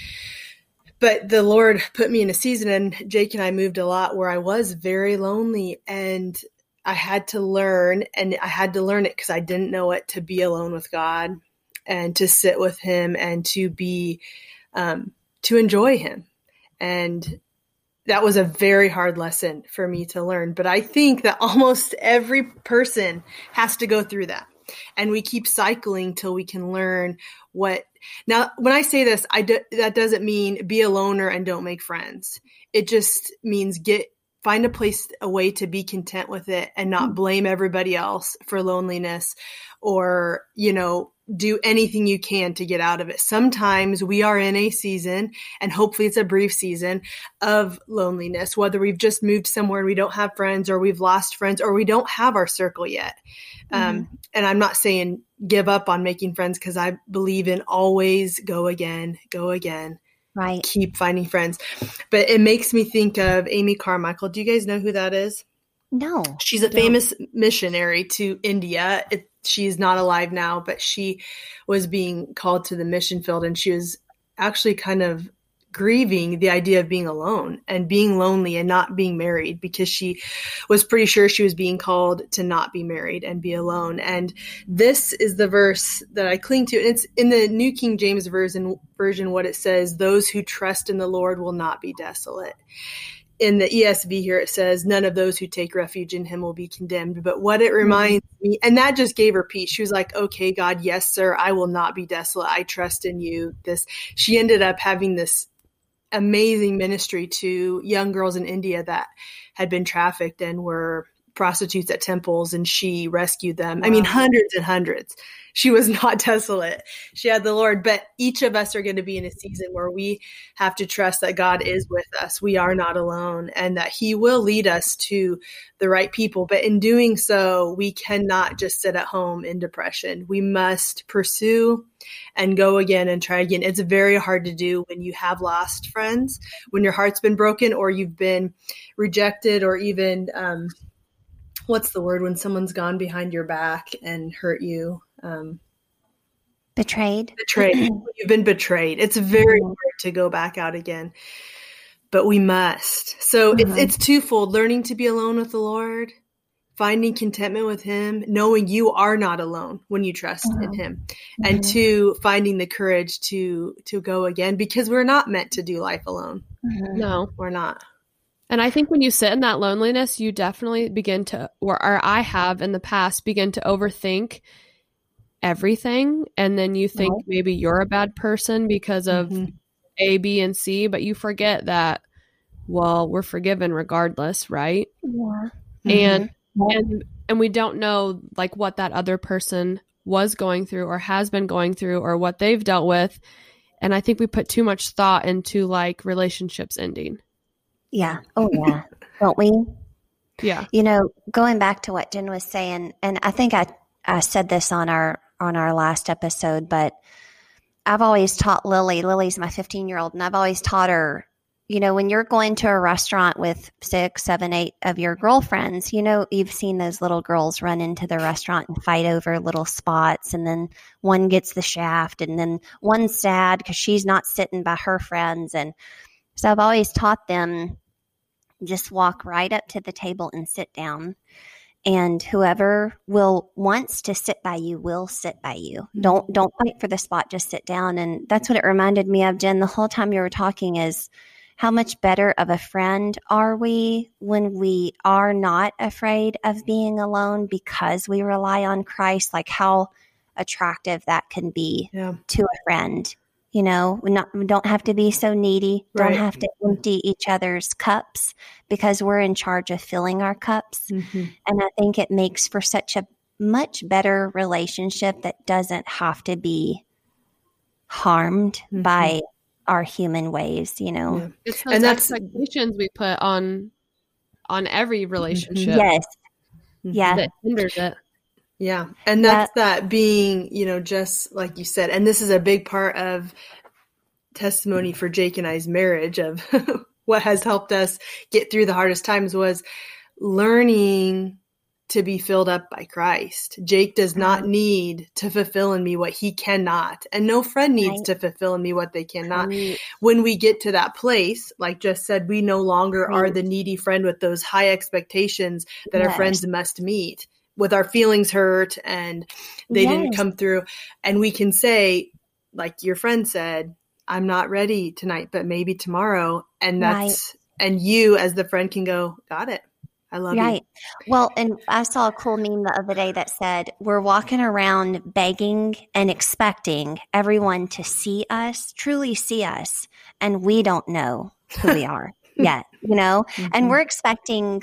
But the Lord put me in a season, and Jake and I moved a lot where I was very lonely and I had to learn, and I had to learn it because I didn't know it to be alone with God and to sit with Him and to be, um, to enjoy Him. And that was a very hard lesson for me to learn. But I think that <laughs> almost every person has to go through that. And we keep cycling till we can learn what. Now, when I say this, I do, that doesn't mean be a loner and don't make friends. It just means get find a place, a way to be content with it and not blame everybody else for loneliness or, you know, do anything you can to get out of it. Sometimes we are in a season, and hopefully it's a brief season of loneliness, whether we've just moved somewhere and we don't have friends, or we've lost friends, or we don't have our circle yet. Um, mm-hmm. Um, and I'm not saying give up on making friends because I believe in always go again, go again. Right. Keep finding friends. But it makes me think of Amy Carmichael. Do you guys know who that is? No. She's a famous missionary to India. It, she's not alive now, but she was being called to the mission field and she was actually kind of grieving the idea of being alone and being lonely and not being married because she was pretty sure she was being called to not be married and be alone. And this is the verse that I cling to. And it's in the New King James version version what it says, those who trust in the Lord will not be desolate. In the ESV here it says none of those who take refuge in him will be condemned. But what it reminds me and that just gave her peace. She was like okay God yes sir I will not be desolate. I trust in you. This she ended up having this amazing ministry to young girls in India that had been trafficked and were prostitutes at temples and she rescued them. Wow. I mean, hundreds and hundreds. She was <laughs> not desolate. She had the Lord, but each of us are going to be in a season where we have to trust that God is with us. We are not alone and that He will lead us to the right people. But in doing so, we cannot just sit at home in depression. We must pursue and go again and try again. It's very hard to do when you have lost friends, when your heart's been broken or you've been rejected or even, um, what's the word when someone's gone behind your back and hurt you? Um, betrayed. Betrayed. <clears throat> You've been betrayed. It's very mm-hmm. hard to go back out again, but we must. So mm-hmm. it's it's twofold: learning to be alone with the Lord, finding contentment with Him, knowing you are not alone when you trust mm-hmm. in Him, and mm-hmm. two, finding the courage to to go again because we're not meant to do life alone. Mm-hmm. No, we're not. And I think when you sit in that loneliness, you definitely begin to, or, or I have in the past, begin to overthink everything. And then you think maybe you're a bad person because of mm-hmm. A, B, and C, but you forget that, well, we're forgiven regardless, right? Yeah. And, mm-hmm. and, and we don't know like what that other person was going through or has been going through or what they've dealt with. And I think we put too much thought into like relationships ending. Yeah. Oh, yeah. <laughs> Don't we? Yeah. You know, going back to what Jen was saying, and I think I, I said this on our on our last episode, but I've always taught Lily, Lily's my 15 year old, and I've always taught her, you know, when you're going to a restaurant with six, seven, eight of your girlfriends, you know, you've seen those little girls run into the restaurant and fight over little spots, and then one gets the shaft, and then one's sad because she's not sitting by her friends. And so I've always taught them just walk right up to the table and sit down and whoever will wants to sit by you will sit by you Mm-hmm. don't don't fight for the spot just sit down and that's what it reminded me of jen the whole time you were talking is how much better of a friend are we when we are not afraid of being alone because we rely on christ like how attractive that can be Yeah. to a friend you know we, not, we don't have to be so needy Right. don't have to empty each other's cups because we're in charge of filling our cups Mhm. and I think it makes for such a much better relationship that doesn't have to be harmed Mhm. by our human ways, you know? Yeah. It's those And that's- expectations we put on on every relationship Yes. Mhm. Yeah. that hinders it. Yeah. And that's that being, you know, just like you said, and this is a big part of testimony for Jake and I's marriage of <laughs> what has helped us get through the hardest times was learning to be filled up by Christ. Jake does mm-hmm. not need to fulfill in me what he cannot, and no friend needs Right. to fulfill in me what they cannot. Right. When we get to that place, like just said, we no longer are the needy friend with those high expectations that our friends must meet with our feelings hurt and they didn't come through. And we can say like your friend said i'm not ready tonight but maybe tomorrow. And that's and you as the friend can go got it. I love you. Right. Well, and I saw a cool meme the other day that said, We're walking around begging and expecting everyone to see us, truly see us, and we don't know who we <laughs> are yet, you know? you And mm-hmm. we're expecting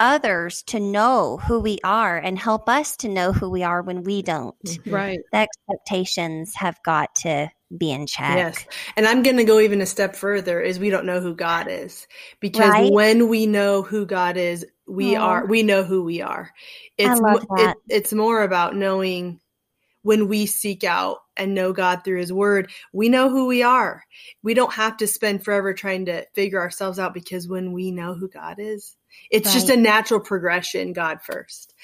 others to know who we are and help us to know who we are when we don't. Mhm. Right. The expectations have got to be in check. Yes. And I'm going to go even a step further is we don't know who God is because Right. when we know who God is, we Aw. are we know who we are. It's love that. It, it's more about knowing when we seek out and know God through his word, we know who we are. We don't have to spend forever trying to figure ourselves out because when we know who God is, it's just a natural progression, God first.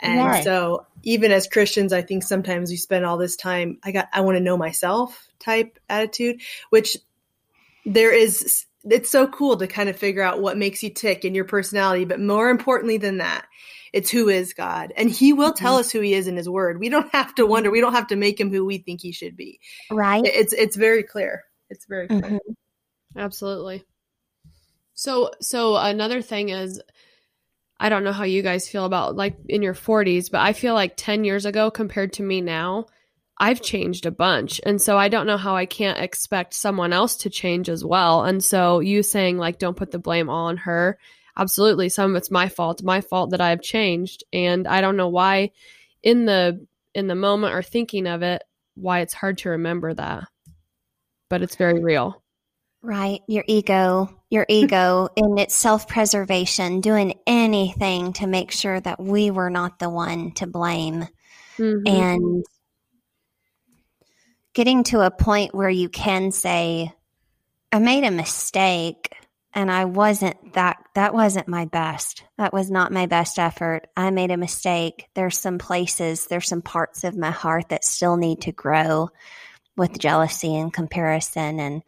And Yes. so even as Christians, I think sometimes we spend all this time, I got I want to know myself type attitude, which there is it's so cool to kind of figure out what makes you tick in your personality, but more importantly than that, it's who is God. And he will tell us who he is in his word. We don't have to wonder, we don't have to make him who we think he should be. Right? It's it's very clear. It's very clear. Mhm. Absolutely. So so another thing is I don't know how you guys feel about like in your 40s, but I feel like 10 years ago compared to me now, I've changed a bunch. And so I don't know how I can't expect someone else to change as well. And so you saying like don't put the blame all on her. Absolutely, some of it's my fault, my fault that I've changed and I don't know why in the in the moment or thinking of it why it's hard to remember that. But it's very real. Right. Your ego, your ego in its self preservation, doing anything to make sure that we were not the one to blame. Mhm. And getting to a point where you can say, I made a mistake and I wasn't that, that wasn't my best. That was not my best effort. I made a mistake. There's some places, there's some parts of my heart that still need to grow with jealousy and comparison and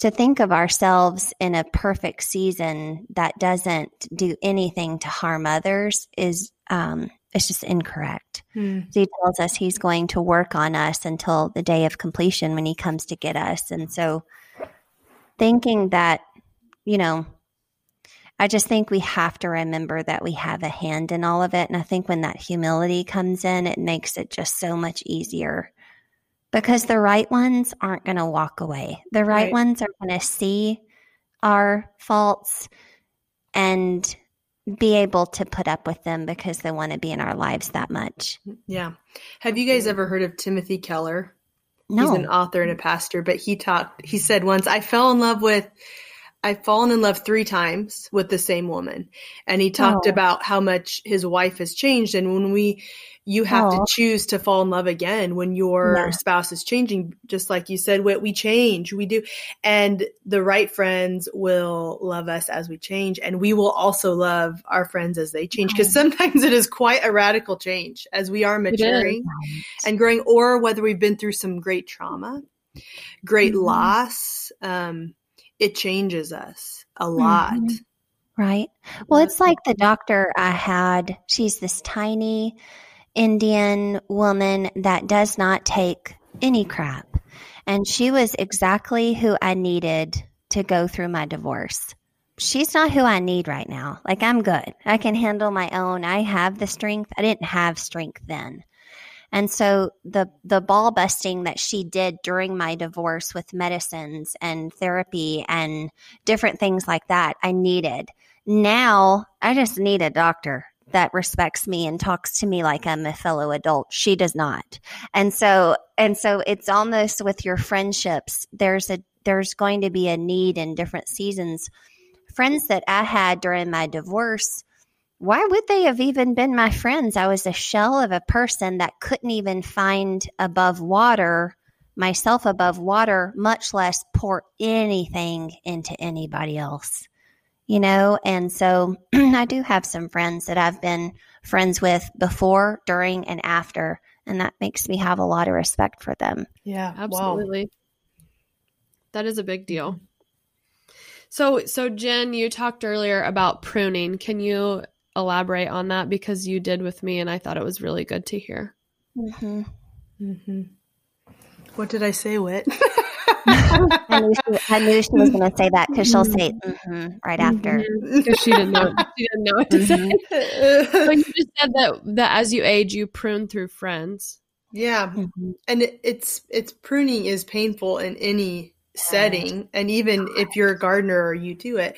to think of ourselves in a perfect season that doesn't do anything to harm others is um, it's just incorrect. Hmm. So he tells us he's going to work on us until the day of completion when he comes to get us. And so thinking that, you know, I just think we have to remember that we have a hand in all of it. And I think when that humility comes in, it makes it just so much easier because the right ones aren't going to walk away. The right, Right. ones are going to see our faults and be able to put up with them because they want to be in our lives that much. Yeah. Have you guys mm-hmm. ever heard of Timothy Keller? No. He's an author and a pastor, but he talked, he said once, I fell in love with I've fallen in love three times with the same woman. And he talked Oh. about how much his wife has changed. And when we, you have to Oh. choose to fall in love again when your Yeah. spouse is changing, just like you said, we, we change, we do. And the right friends will love us as we change. And we will also love our friends as they change. Because sometimes <laughs> it is quite a radical change as we are maturing and growing, or whether we've been through some great trauma, great Mhm. loss. Um, it changes us a lot. Mhm. Right. Well, it's like the doctor I had. She's this tiny Indian woman that does not take any crap. And she was exactly who I needed to go through my divorce. She's not who I need right now. Like, I'm good. I can handle my own. I have the strength. I didn't have strength then. And so the the ball busting that she did during my divorce with medicines and therapy and different things like that, I needed. Now I just need a doctor that respects me and talks to me like I'm a fellow adult. She does not. And so and so it's almost with your friendships, there's a there's going to be a need in different seasons. Friends that I had during my divorce, why would they have even been my friends? I was a shell of a person that couldn't even find above water, myself above water, much less pour anything into anybody else. You know, and so <clears throat> I do have some friends that I've been friends with before, during, and after, and that makes me have a lot of respect for them. Yeah. Wow. Absolutely. That is a big deal. So, so Jen, you talked earlier about pruning. Can you elaborate on that because you did with me, and I thought it was really good to hear. Mm-hmm. hmm What did I say, Wit? I knew she, I knew she was going to say that because she'll say mm-hmm right after. Because she didn't know. She didn't know what to say. Mhm. <laughs> But you just said that that as you age, you prune through friends. yeah. And it, it's it's pruning is painful in any setting and even if you're a gardener or you do it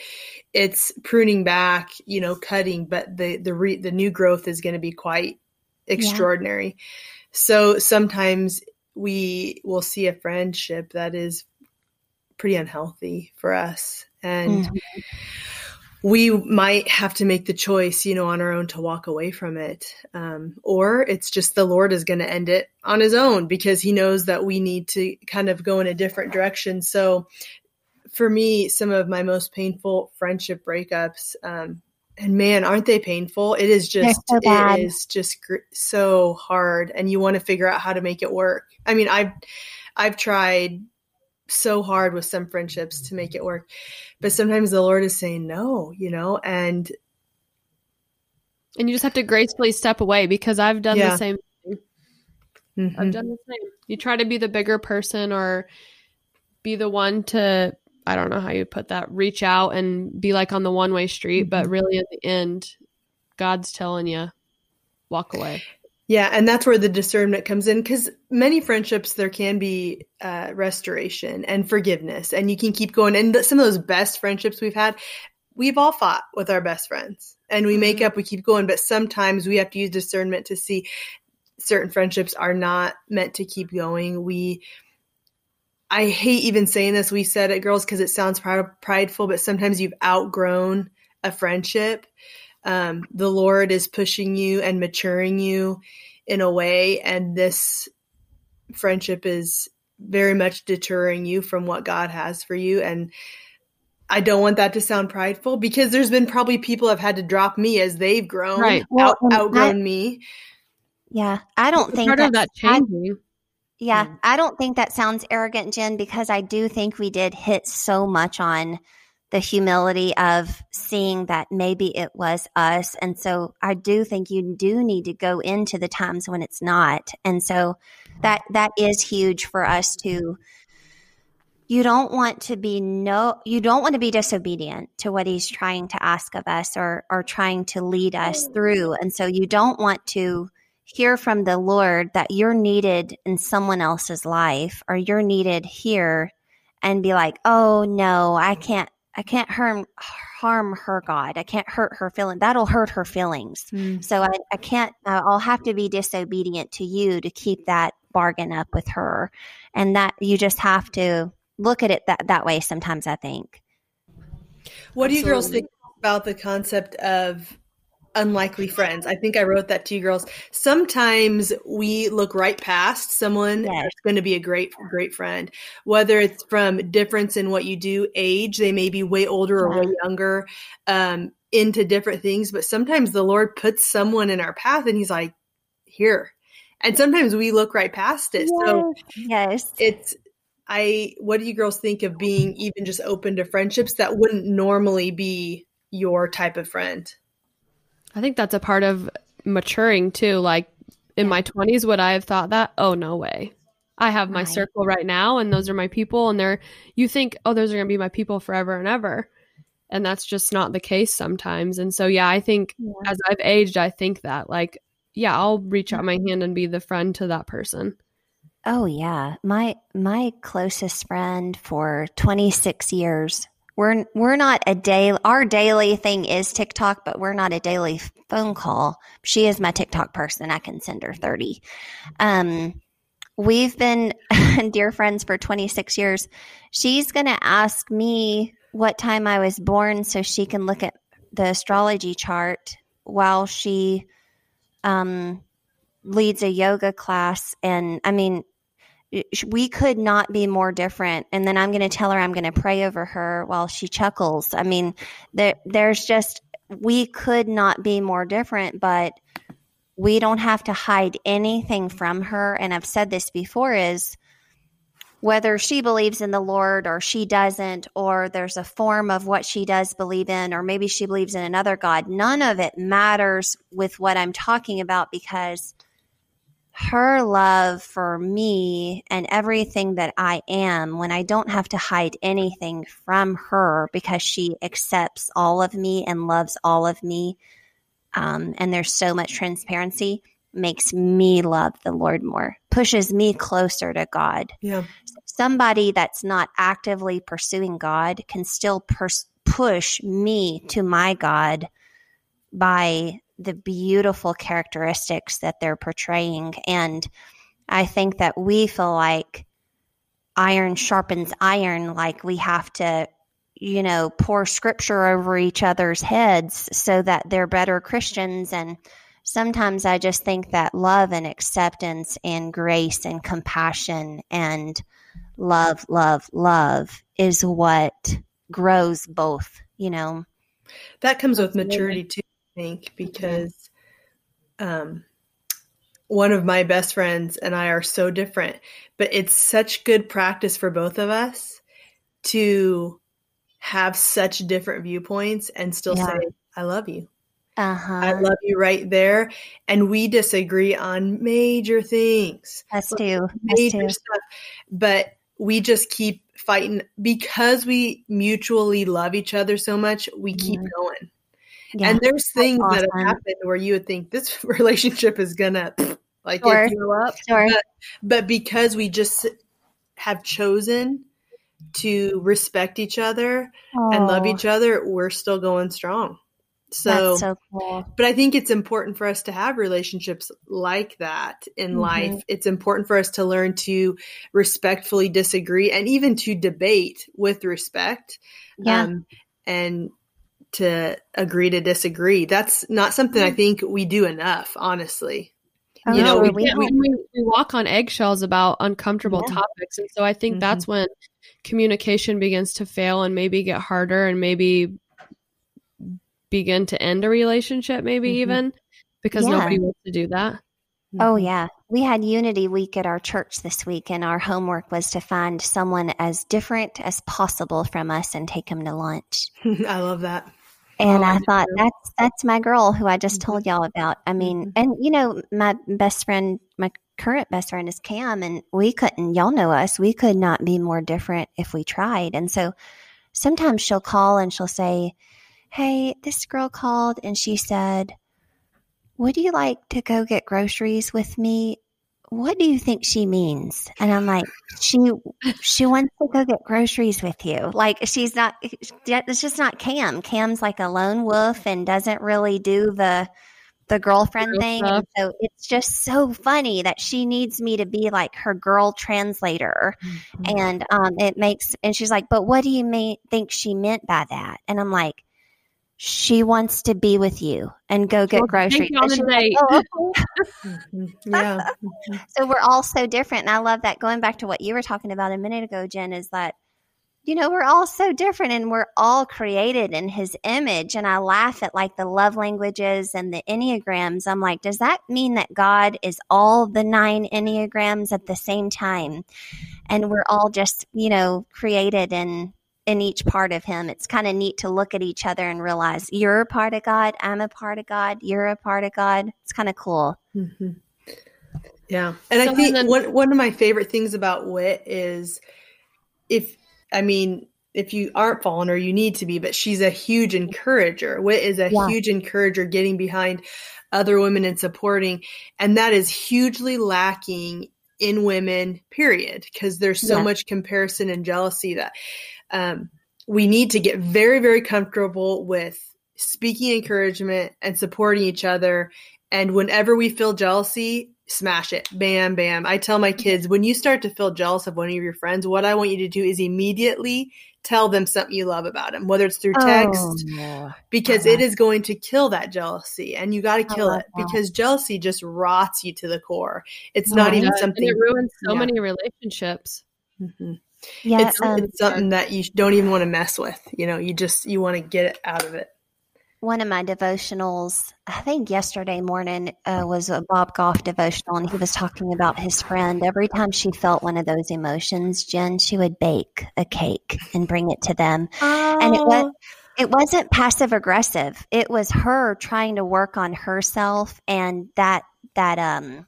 it's pruning back you know cutting but the the re, the new growth is going to be quite extraordinary so sometimes we will see a friendship that is pretty unhealthy for us and Mhm. We might have to make the choice, you know, on our own to walk away from it. Um, or it's just the Lord is going to end it on his own because he knows that we need to kind of go in a different direction. So for me, some of my most painful friendship breakups, um, and man, aren't they painful? It is just, so it is just gr- so hard. And you want to figure out how to make it work. I mean, I've, I've tried so hard with some friendships to make it work but sometimes the lord is saying no you know and And you just have to gracefully step away because I've done Yeah. the same. mhm. I've done the same. You try to be the bigger person or be the one to, I don't know how you put that, reach out and be like on the one way street. But Mhm. really, at the end, God's telling you, walk away. Yeah and that's where the discernment comes in because many friendships there can be uh, restoration and forgiveness and you can keep going and th- some of those best friendships we've had we've all fought with our best friends and we make Mhm. up we keep going but sometimes we have to use discernment to see certain friendships are not meant to keep going we I hate even saying this. We said it, girls, because it sounds pride- prideful, but sometimes you've outgrown a friendship. Um, the Lord is pushing you and maturing you in a way, and this friendship is very much deterring you from what God has for you. And I don't want that to sound prideful because there's been probably people have had to drop me as they've grown, Right. Well, out, and outgrown me. Yeah, I don't think Part of that that's- I- changing. Yeah. I don't think that sounds arrogant, Jen, because I do think we did hit so much on the humility of seeing that maybe it was us. And so I do think you do need to go into the times when it's not. And so that that is huge for us to you don't want to be no you don't want to be disobedient to what he's trying to ask of us or or trying to lead us mm. through. And so you don't want to hear from the Lord that you're needed in someone else's life or you're needed here and be like, "Oh no, I can't I can't harm harm her God. I can't hurt her feeling. That'll hurt her feelings. Mm. So I, I can't uh, I'll have to be disobedient to you to keep that bargain up with her." And that you just have to look at it that that way sometimes I think. What do you girls think about the concept of unlikely friends? I think I wrote that to you girls. Sometimes we look right past someone Yes. that's going to be a great, great friend, whether it's from difference in what you do, age, they may be way older or way younger, um, into different things. But sometimes the Lord puts someone in our path and he's like, here. And sometimes we look right past it. So yes. it's I what do you girls think of being even just open to friendships that wouldn't normally be your type of friend? I think that's a part of maturing too. Like in my 20s, would I have thought that? Oh, no way. I have my Right. circle right now, and those are my people, and they're, you think, oh, those are going to be my people forever and ever. And that's just not the case sometimes. And so, yeah, I think Yeah. as I've aged, I think that, like, yeah, I'll reach out my hand and be the friend to that person. Oh yeah, my my closest friend for 26 years. We're we're not a day. Our daily thing is TikTok, but we're not a daily phone call. She is my TikTok person. I can send her 30. Um, we've been <laughs> dear friends for 26 years. She's gonna ask me what time I was born so she can look at the astrology chart while she um leads a yoga class and i mean we could not be more different. And then i'm going to tell her i'm going to pray over her while she chuckles. I mean there, there's just we could not be more different but we don't have to hide anything from her. And i've said this before is whether she believes in the lord or she doesn't or there's a form of what she does believe in or maybe she believes in another god none of it matters with what i'm talking about because her love for me and everything that I am when I don't have to hide anything from her because she accepts all of me and loves all of me. Um, and there's so much transparency makes me love the Lord more, pushes me closer to God. Yeah. Somebody that's not actively pursuing God can still pers- push me to my God by the beautiful characteristics that they're portraying. And I think that we feel like iron sharpens iron, like we have to, you know, pour scripture over each other's heads so that they're better Christians. And sometimes I just think that love and acceptance and grace and compassion and love, love, love is what grows both, you know. That comes with maturity too, think, because um one of my best friends and I are so different, but it's such good practice for both of us to have such different viewpoints and still Yeah. say, I love you. Uh huh. I love you right there. And we disagree on major things. Us too. Us major too. stuff. But we just keep fighting because we mutually love each other so much. We keep Mhm. going. Yeah. And there's things that have happened where you would think this <laughs> relationship is gonna <sniffs> like Sure. up, Sure. but because we just have chosen to respect each other and love Oh, each other, we're still going strong. So, That's so cool. but I think it's important for us to have relationships like that in Mhm. life. It's important for us to learn to respectfully disagree and even to debate with respect. Yeah. Um, and to agree to disagree. That's not something I think we do enough, honestly. Oh, you know, no, we we we, we, we walk on eggshells about uncomfortable Yeah. topics. And so I think Mhm. that's when communication begins to fail and maybe get harder and maybe begin to end a relationship, maybe Mhm. even because Yeah. nobody wants to do that. Oh, Mhm. yeah. We had Unity Week at our church this week, and our homework was to find someone as different as possible from us and take them to lunch. <laughs> I love that. And Oh, I thought that's that's my girl who I just Mhm. told y'all about. I mean, Mhm. and you know, my best friend, my current best friend is Cam, and we couldn't. Y'all know us. We could not be more different if we tried. And so sometimes she'll call and she'll say, "Hey, this girl called and she said." Would you like to go get groceries with me? What do you think she means? And I'm like, she she wants to go get groceries with you. Like she's not. It's just not Cam. Cam's like a lone wolf and doesn't really do the the girlfriend Girl thing. stuff. And so it's just so funny that she needs me to be like her girl translator. Mm-hmm. And um, it makes, and she's like, but what do you mean, think she meant by that? And I'm like, she wants to be with you and go get wants to take groceries. you on And a like, "Oh. <laughs> Mhm. Yeah. Mhm. so we're all so different. And I love that. Going back to what you were talking about a minute ago, Jen, is that, you know, we're all so different and we're all created in his image. And I laugh at like the love languages and the Enneagrams. I'm like, does that mean that God is all the nine Enneagrams at the same time? And we're all just, you know, created in in each part of him. It's kind of neat to look at each other and realize you're a part of God, I'm a part of God, you're a part of God. It's kind of cool. Mhm. Yeah. And So I think then- one one of my favorite things about Wit is if I mean if you aren't fallen or you need to be, but she's a huge encourager. Wit is a Yeah. huge encourager getting behind other women and supporting. And that is hugely lacking in women, period, because there's so Yeah. much comparison and jealousy that um, we need to get very, very comfortable with speaking encouragement and supporting each other. And whenever we feel jealousy, smash it. Bam, bam. I tell my kids, when you start to feel jealous of one of your friends, what I want you to do is immediately tell them something you love about them, whether it's through text, Oh, because I it is going to kill that jealousy and you got to kill it that. because jealousy just rots you to the core. It's not Right. even and something. it ruins so yeah. many relationships. Mhm. Yeah. It's, um, it's something that you don't even want to mess with. You know, you just, you want to get it out of it. one of my devotionals, I think yesterday morning, uh, was a Bob Goff devotional, and he was talking about his friend. Every time she felt one of those emotions, Jen, she would bake a cake and bring it to them. And it was it wasn't passive aggressive. It was her trying to work on herself and that that um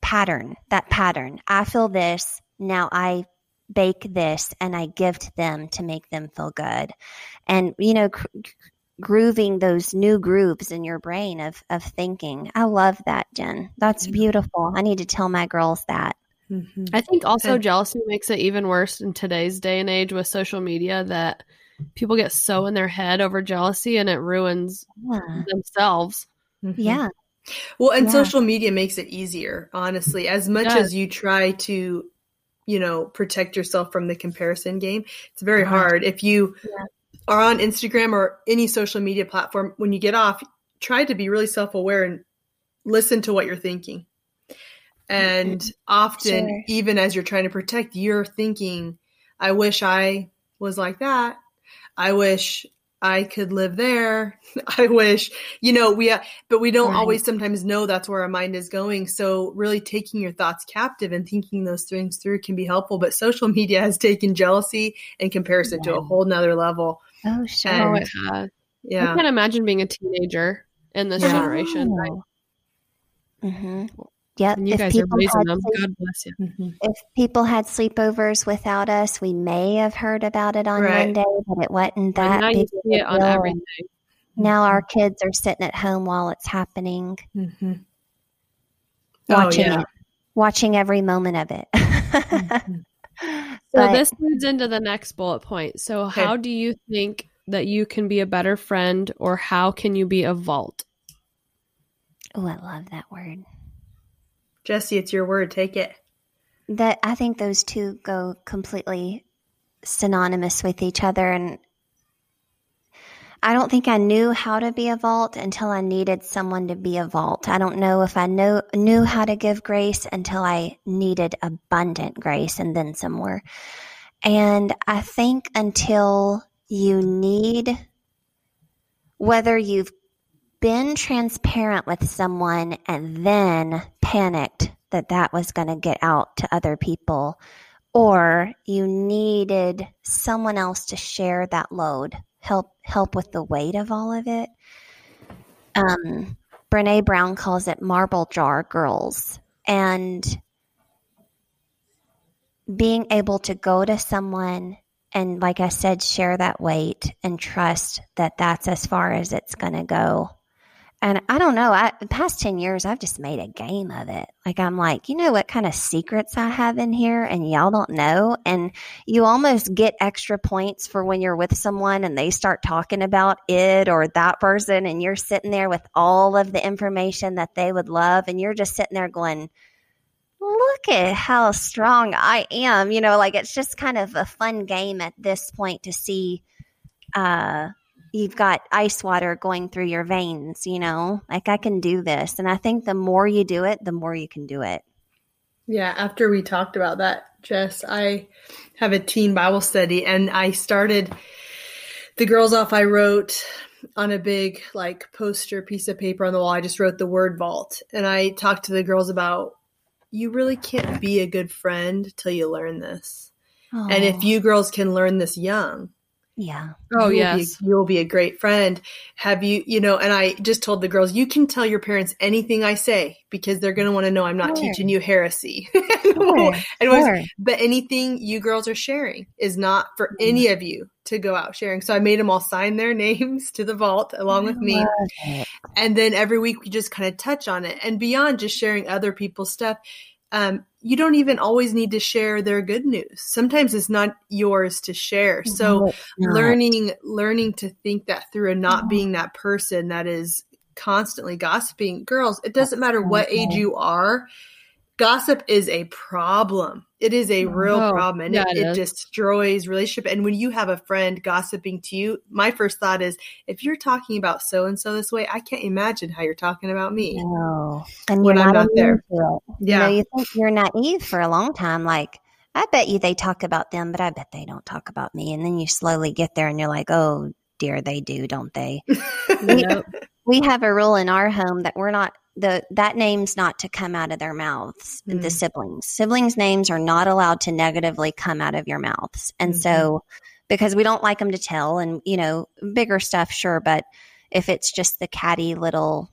pattern, that pattern. I feel this, now I bake this and I give to them to make them feel good. And you know, gr- grooving those new grooves in your brain of of thinking. I love that, Jen. That's beautiful. I need to tell my girls that. Mhm. I think also And- jealousy makes it even worse in today's day and age with social media that people get so in their head over jealousy and it ruins Yeah. themselves. Mhm. Yeah. Well, and Yeah. social media makes it easier, honestly. As much does. as you try to, you know, protect yourself from the comparison game, it's very Uh-huh. hard. If you Yeah. are on Instagram or any social media platform, when you get off, try to be really self aware and listen to what you're thinking. And often, Sure. even as you're trying to protect, you're thinking, I wish I was like that. I wish I could live there. <laughs> I wish, you know, we, but we don't Right. always sometimes know that's where our mind is going. So really taking your thoughts captive and thinking those things through can be helpful. But social <laughs> media has taken jealousy and comparison to a whole nother level. Oh, sure. Oh, And- it has. I can't imagine being a teenager in this Yeah. generation. Right? Mm-hmm. Yep. And you if guys are people raising had them. sleep- God bless you. Mhm. if people had sleepovers without us, we may have heard about it on Right. Monday, but it wasn't And that now big of see it on deal. everything. Now our kids are sitting at home while it's happening, Mhm. Oh, watching yeah. it, watching every moment of it. Mhm. <laughs> So But- this leads into the next bullet point. So Okay. how do you think that you can be a better friend or how can you be a vault? oh, I love that word. Jesse, it's your word. Take it. That I think those two go completely synonymous with each other and I don't think I knew how to be a vault until I needed someone to be a vault. I don't know if I know knew how to give grace until I needed abundant grace and then some more. And I think until you need whether you've been transparent with someone and then panicked that that was going to get out to other people or you needed someone else to share that load help help with the weight of all of it. Um brene brown calls it marble jar girls and being able to go to someone and like i said share that weight and trust that that's as far as it's going to go and I don't know, I the past 10 years I've just made a game of it. Like I'm like, you know what kind of secrets I have in here and y'all don't know and you almost get extra points for when you're with someone and they start talking about it or that person and you're sitting there with all of the information that they would love and you're just sitting there going, look at how strong I am. You know, like it's just kind of a fun game at this point to see uh you've got ice water going through your veins, you know? Like I can do this. And I think the more you do it, the more you can do it. Yeah, after we talked about that, Jess, I have a teen Bible study and I started the girls off I wrote on a big like poster piece of paper on the wall. I just wrote the word vault and I talked to the girls about you really can't be a good friend till you learn this. And if you girls can learn this young, Yeah. Oh, you'll yes. you'll be a great friend. Have you, you know, and I just told the girls, you can tell your parents anything I say because they're going to want to know I'm not Sure. teaching you heresy. <laughs> Sure, And was- sure. but anything you girls are sharing is not for any of you to go out sharing. So I made them all sign their <laughs> names to the vault along with me. It. And then every week we just kind of touch on it. And beyond just sharing other people's stuff, um, you don't even always need to share their good news. Sometimes it's not yours to share. So No, learning learning to think that through and not being that person that is constantly gossiping. Girls, it doesn't matter what age you are. Gossip is a problem. It is a real Oh, problem and yeah, it, it it destroys relationship. And when you have a friend gossiping to you, my first thought is if you're talking about so and so this way, I can't imagine how you're talking about me. No. And when you're I'm not, not there. Yeah. You know, you think you're naive for a long time. Like, I bet you they talk about them, but I bet they don't talk about me. And then you slowly get there and you're like, oh, dear, they do, don't they? <laughs> We, we have a rule in our home that we're not the that name's not to come out of their mouths the Mm. siblings siblings names are not allowed to negatively come out of your mouths and Mhm. so because we don't like them to tell and you know bigger stuff sure but if it's just the catty little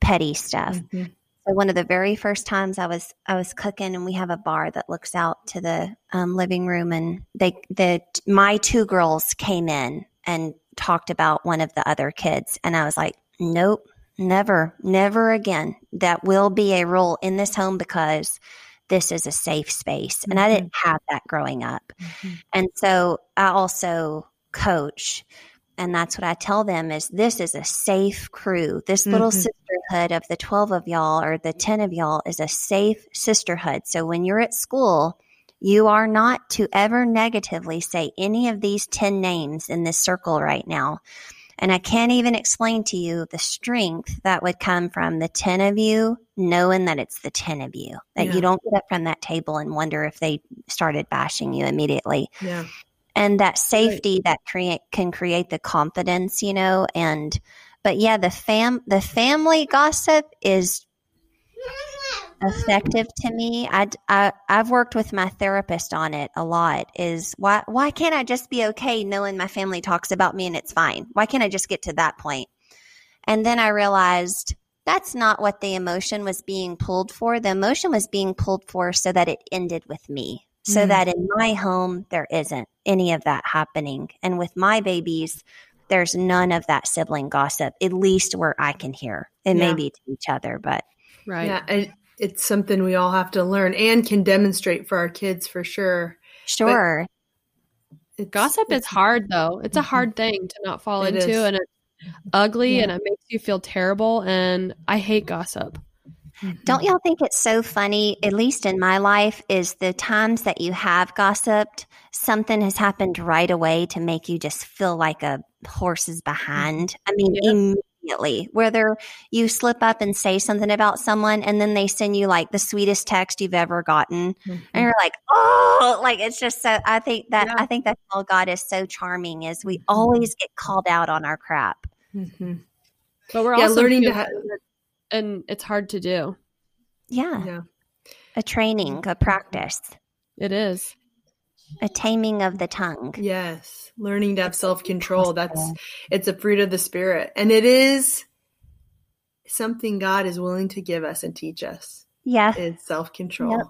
petty stuff Mhm. so one of the very first times I was I was cooking, and we have a bar that looks out to the um, living room, and they the my two girls came in and talked about one of the other kids, and I was like, nope, never, never again. That will be a rule in this home because this is a safe space, and I didn't have that growing up, Mhm. and so I also coach. And that's what I tell them is this is a safe crew. This little Mhm. sisterhood of the 12 of y'all or the 10 of y'all is a safe sisterhood. So when you're at school, you are not to ever negatively say any of these 10 names in this circle right now. And I can't even explain to you the strength that would come from the 10 of you knowing that it's the 10 of you, that Yeah. you don't get up from that table and wonder if they started bashing you immediately Yeah. and that safety that create can create the confidence you know and but yeah the fam the family gossip is effective to me? I, I i've worked with my therapist on it a lot is why why can't i just be okay knowing my family talks about me and it's fine? Why can't i just get to that point? And then i realized that's not what the emotion was being pulled for. The emotion was being pulled for so that it ended with me so Mm. that in my home there isn't any of that happening. And with my babies there's none of that sibling gossip at least where i can hear. It may be to each other but Right. Yeah. And it's something we all have to learn and can demonstrate for our kids for sure. sure It's, Gossip is hard though. It's a Mhm. hard thing to not fall into is. and it's ugly Yeah. and it makes you feel terrible and I hate gossip. Don't y'all think it's so funny, at least in my life, is the times that you have gossiped, something has happened right away to make you just feel like a horse is behind. I mean, Yeah. Immediately, whether you slip up and say something about someone and then they send you like the sweetest text you've ever gotten. Mhm. And you're like, oh, like it's just so, I think that, Yeah. I think that's all God is so charming is we always get called out on our crap. Mhm. But we're Yeah, also learning to human ha- and it's hard to do. Yeah. Yeah. A training, a practice, It is. A taming of the tongue. Yes. Learning to have self control. That's it's a fruit of the spirit. And it is something God is willing to give us and teach us. Yes, it's self control. Yep.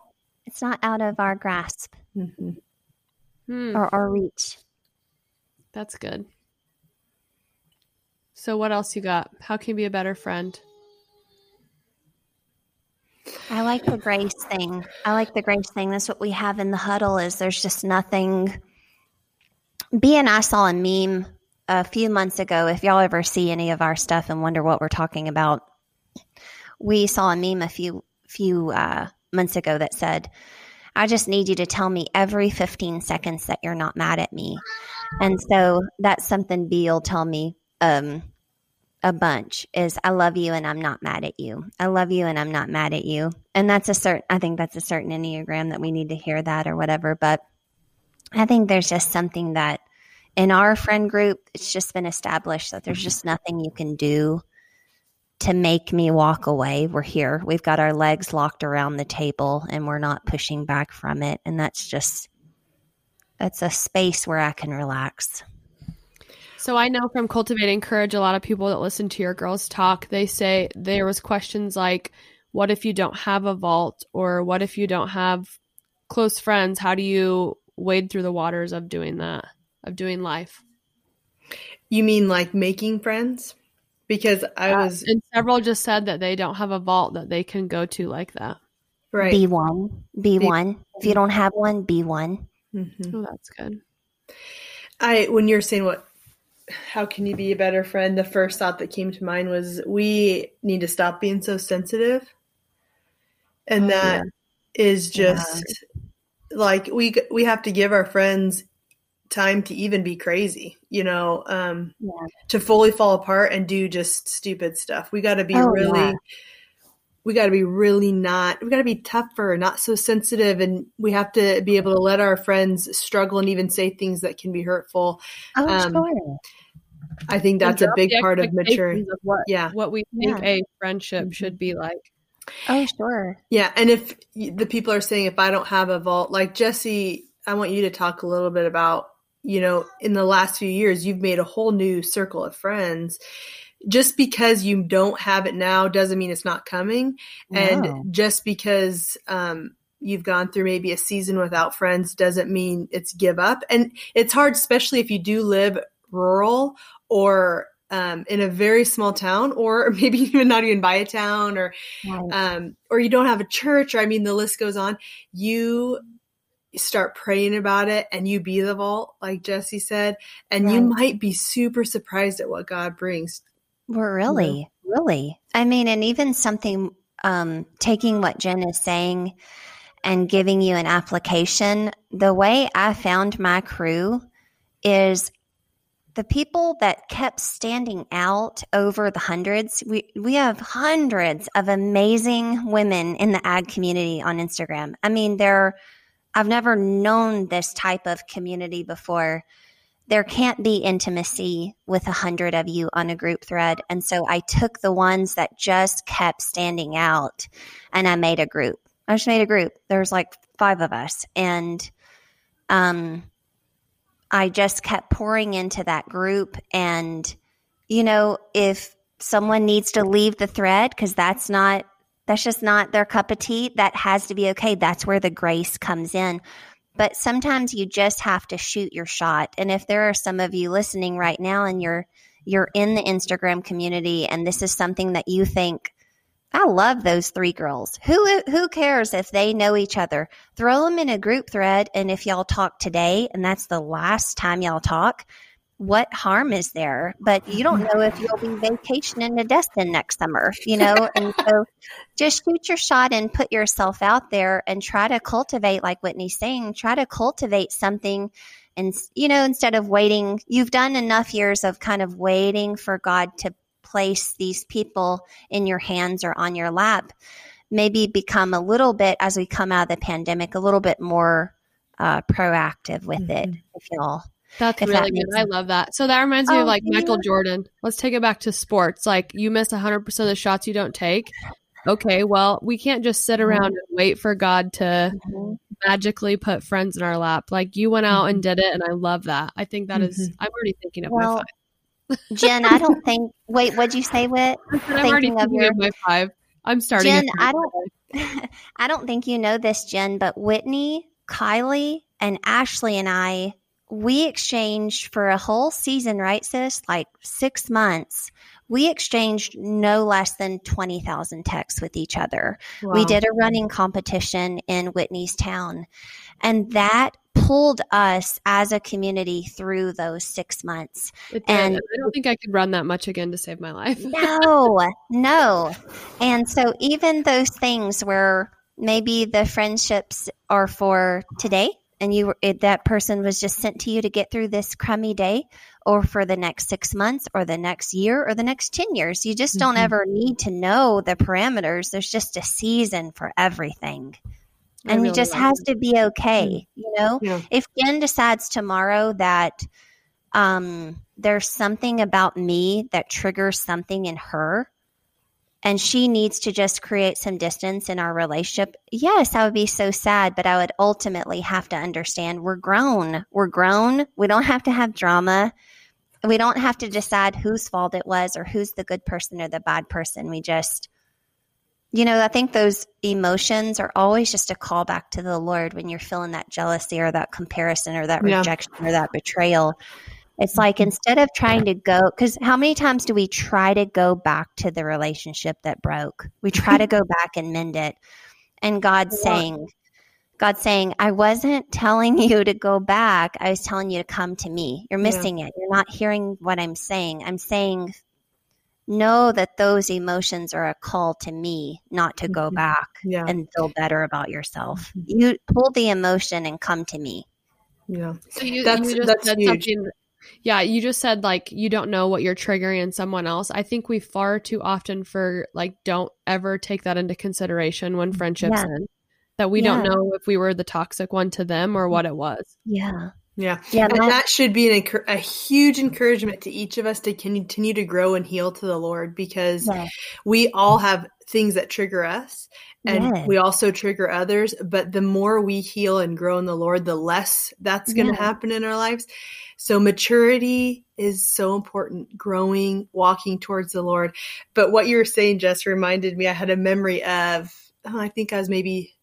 It's not out of our grasp Mhm. Hmm, or our reach. that's good. So what else you got? How can you be a better friend? I like the grace thing. I like the grace thing. That's what we have in the huddle is there's just nothing B and I saw a meme a few months ago. If y'all ever see any of our stuff and wonder what we're talking about, we saw a meme a few few uh, months ago that said, "I just need you to tell me every 15 seconds that you're not mad at me." And so that's something B will tell me um, a bunch is I love you and I'm not mad at you. I love you and I'm not mad at you. And that's a certain I think that's a certain enneagram that we need to hear that or whatever, but I think there's just something that in our friend group it's just been established that there's mm-hmm. just nothing you can do to make me walk away. We're here. We've got our legs locked around the table and we're not pushing back from it and that's just that's a space where I can relax. So I know from cultivating courage, a lot of people that listen to your girls talk, they say there was questions like, "What if you don't have a vault?" or "What if you don't have close friends? How do you wade through the waters of doing that, of doing life?" You mean like making friends? Because I Uh, was and several just said that they don't have a vault that they can go to like that. right. Be one. Be one. If you don't have one, be one. Mhm. Oh, that's good. I when you're saying what how can you be a better friend? The first thought that came to mind was we need to stop being so sensitive. And Oh, that is just like we we have to give our friends time to even be crazy you know um Yeah. to fully fall apart and do just stupid stuff. We got to be Oh, really yeah. we got to be really not we got to be tougher not so sensitive. And we have to be able to let our friends struggle and even say things that can be hurtful. Oh, Um, sure. I think that's a big part of expectations maturing of what yeah what we think Yeah. a friendship Mhm. should be like. Oh, sure. yeah and if the people are saying if i don't have a vault like jesse i want you to talk a little bit about you know in the last few years you've made a whole new circle of friends just because you don't have it now doesn't mean it's not coming and No. just because um, you've gone through maybe a season without friends doesn't mean it's give up and it's hard especially if you do live rural or um, in a very small town or <laughs> maybe even not even by a town or Right. um, or you don't have a church or i mean the list goes on you start praying about it and you be the vault like jesse said and you might be super surprised at what god brings Well, really, really. I mean, and even something um, taking what Jen is saying and giving you an application. The way I found my crew is the people that kept standing out over the hundreds. We we have hundreds of amazing women in the ag community on Instagram. I mean, they're I've never known this type of community before there can't be intimacy with a hundred of you on a group thread. And so I took the ones that just kept standing out and I made a group. I just made a group. There's like five of us. And um I just kept pouring into that group. And, you know, if someone needs to leave the thread, because that's not that's just not their cup of tea, that has to be okay. That's where the grace comes in but sometimes you just have to shoot your shot and if there are some of you listening right now and you're you're in the instagram community and this is something that you think i love those three girls. Who who cares if they know each other? Throw them in a group thread and if y'all talk today and that's the last time y'all talk what harm is there? But you don't know if you'll be vacationing to destin next summer you know? And <laughs> so just shoot your shot and put yourself out there and try to cultivate like whitney's saying try to cultivate something and you know instead of waiting. You've done enough years of kind of waiting for god to place these people in your hands or on your lap maybe become a little bit as we come out of the pandemic a little bit more uh, proactive with it if y'all That's If really that good. I love that. So that reminds me Oh, of like yeah. Michael Jordan. Let's take it back to sports. Like you miss 100% of the shots you don't take. Okay, well, we can't just sit Mm-hmm. around and wait for God to magically put friends in our lap. Like you went out and did it, and I love that. I think that is. I'm already thinking of Well, my jen i don't think wait what'd you say whit. I'm already thinking of your- my five. I'm starting. Jen, I don't, <laughs> I don't think you know this, Jen, but Whitney, Kylie, and Ashley and I we exchanged for a whole season, right, sis? Like six months. We exchanged no less than 20,000 texts with each other. Wow. We did a running competition in Whitney's town. And that pulled us as a community through those six months. And I don't think I could run that much again to save my life. no, no. And so even those things where maybe the friendships are for today and you it, that person was just sent to you to get through this crummy day or for the next six months or the next year or the next 10 years you just don't mm-hmm. ever need to know the parameters there's just a season for everything and really it just has it. to be okay mm-hmm. you know yeah. if jen decides tomorrow that um, there's something about me that triggers something in her and she needs to just create some distance in our relationship, yes, I would be so sad, but I would ultimately have to understand we're grown. We're grown. We don't have to have drama. We don't have to decide whose fault it was or who's the good person or the bad person. We just, you know, I think those emotions are always just a callback to the Lord when you're feeling that jealousy or that comparison or that yeah. rejection or that betrayal. It's like instead of trying to go, because how many times do we try to go back to the relationship that broke? We try to <laughs> go back and mend it. And God's yeah. saying, God's saying, I wasn't telling <laughs> you to go back. I was telling you to come to me. You're missing yeah. it. You're not hearing what I'm saying. I'm saying, know that those emotions are a call to me, not to go mm-hmm. back yeah. and feel better about yourself. Mm-hmm. You pull the emotion and come to me. Yeah. So you, that's, you just that's said huge. something yeah, you just said like you don't know what you're triggering in someone else. I think we far too often for like don't ever take that into consideration when friendships yeah. end. That we yeah. don't know if we were the toxic one to them or what it was. Yeah. Yeah. Yeah. And that, that should be an, a huge encouragement to each of us to continue to grow and heal to the Lord because yeah. we all have things that trigger us and yeah. we also trigger others. But the more we heal and grow in the Lord, the less that's going to yeah. happen in our lives. So maturity is so important, growing, walking towards the Lord. But what you were saying just reminded me, I had a memory of, oh, I think I was maybe